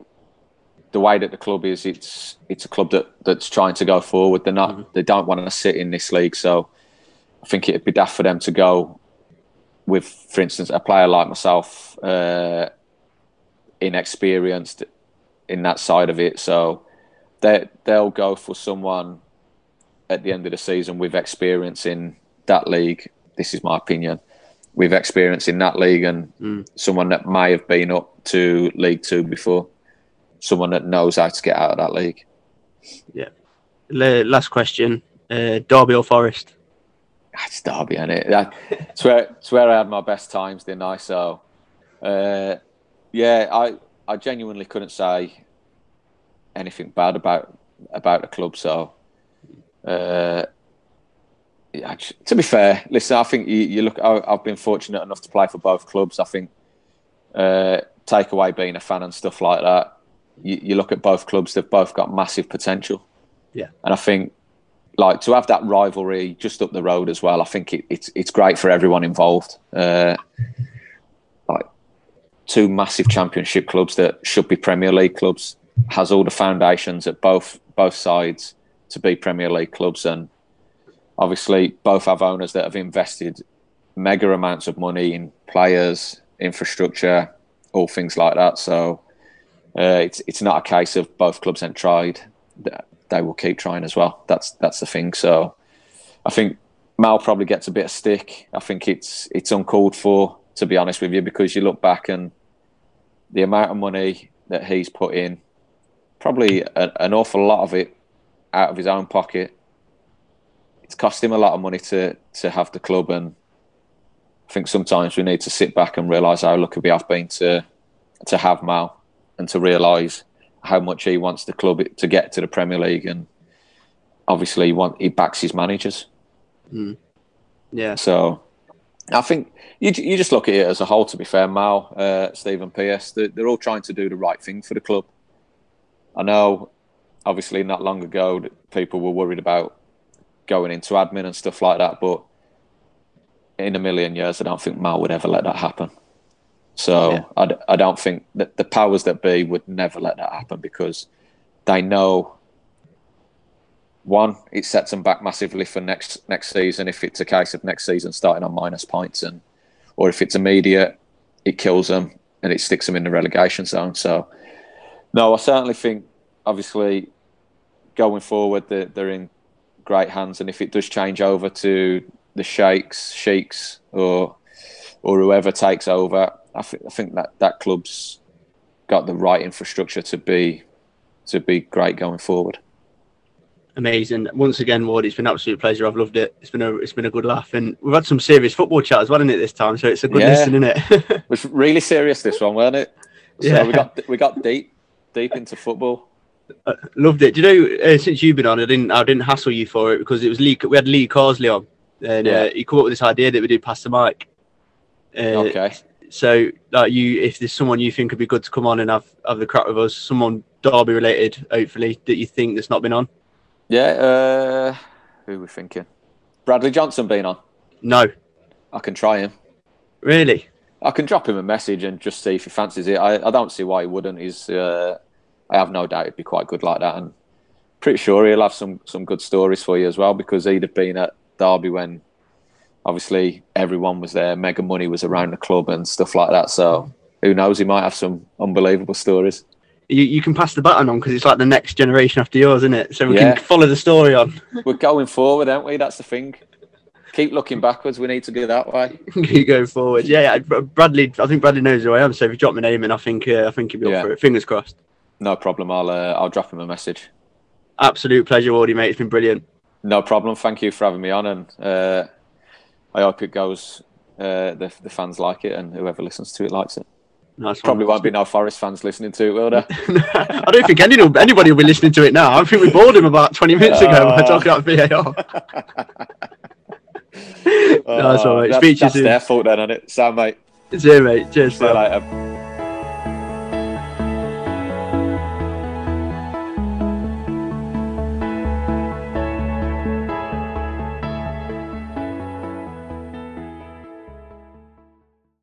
the way that the club is, it's it's a club that that's trying to go forward. They're not. They don't want to sit in this league. So I think it'd be daft for them to go with, for instance, a player like myself, uh, inexperienced in that side of it. So they they'll go for someone at the end of the season with experience in that league. This is my opinion. With experience in that league and Mm. someone that may have been up to League Two before, someone that knows how to get out of that league. Yeah. last question: uh, Derby or Forest? It's Derby, is it? That, it's where it's where I had my best times, didn't I? So, uh, yeah, I I genuinely couldn't say anything bad about about the club. So, uh, yeah, to be fair, listen, I think you, you look. I, I've been fortunate enough to play for both clubs. I think uh, take away being a fan and stuff like that. You, you look at both clubs; they've both got massive potential. Yeah. and I think like to have that rivalry just up the road as well. I think it, it's it's great for everyone involved. Uh, like two massive championship clubs that should be Premier League clubs has all the foundations at both both sides to be Premier League clubs, and obviously both have owners that have invested mega amounts of money in players, infrastructure, all things like that. So uh, it's it's not a case of both clubs ain't tried. They will keep trying as well. That's that's the thing. So I think Mal probably gets a bit of stick. I think it's it's uncalled for, to be honest with you, because you look back and the amount of money that he's put in, probably a, an awful lot of it out of his own pocket. It's cost him a lot of money to to have the club, and I think sometimes we need to sit back and realise how lucky we have been to to have Mal and to realise how much he wants the club to get to the Premier League, and obviously he want he backs his managers. Yeah, So I think you you just look at it as a whole. To be fair, Mal, uh, Stephen Pearce, they're, they're all trying to do the right thing for the club. I know, obviously, not long ago that people were worried about going into admin and stuff like that, but in a million years, I don't think Mal would ever let that happen. So Yeah. I, d- I don't think that the powers that be would never let that happen because they know one, it sets them back massively for next next season if it's a case of next season starting on minus points and or if it's immediate, it kills them and it sticks them in the relegation zone. So no, I certainly think obviously going forward they're, they're in great hands and if it does change over to the sheikhs, sheiks or or whoever takes over, I, th- I think that that club's got the right infrastructure to be to be great going forward. amazing. Once again, Ward, it's been an absolute pleasure. I've loved it. It's been a it's been a good laugh, and we've had some serious football chat as well in it this time. So it's a good Yeah. listen, isn't it? It was really serious this one, wasn't it? So Yeah. we got we got deep deep into football. Loved it. Do you know? Uh, since you've been on, I didn't I didn't hassle you for it because it was Lee. We had Lee Carsley on, and Yeah. uh, he came up with this idea that we did pass the mic. Uh, Okay. So, like you, if there's someone you think would be good to come on and have have the crack with us, someone Derby related, hopefully that you think that's not been on. Yeah, uh who we thinking? Bradley Johnson being on. No, I can try him. really. I can drop him a message and just see if he fancies it. I, I don't see why he wouldn't. He's uh, I have no doubt he'd be quite good like that and pretty sure he'll have some some good stories for you as well because he'd have been at Derby when obviously everyone was there, mega money was around the club and stuff like that. So who knows, he might have some unbelievable stories. You, you can pass the baton on because it's like the next generation after yours, isn't it? So we Yeah. can follow the story on. We're going forward, aren't we? That's the thing. keep looking backwards. We need to go that way. Keep going forward. Yeah, yeah, Bradley. I think Bradley knows who I am. So if you drop my name in, I think uh, I think he'll be Yeah. up for it. Fingers crossed. No problem. I'll uh, I'll drop him a message. Absolute pleasure, Wardy, mate. It's been brilliant. No problem. Thank you for having me on, and uh, I hope it goes. Uh, the the fans like it, and whoever listens to it likes it. Nice. Probably won't be no Forest fans listening to it, will there? I don't think any, anybody will be listening to it now. I think we bored him about 20 minutes ago when we're talking about VAR. One, mate. That's, Speak to you that's their fault then, isn't it? So, mate, See you, mate. Cheers, see you later.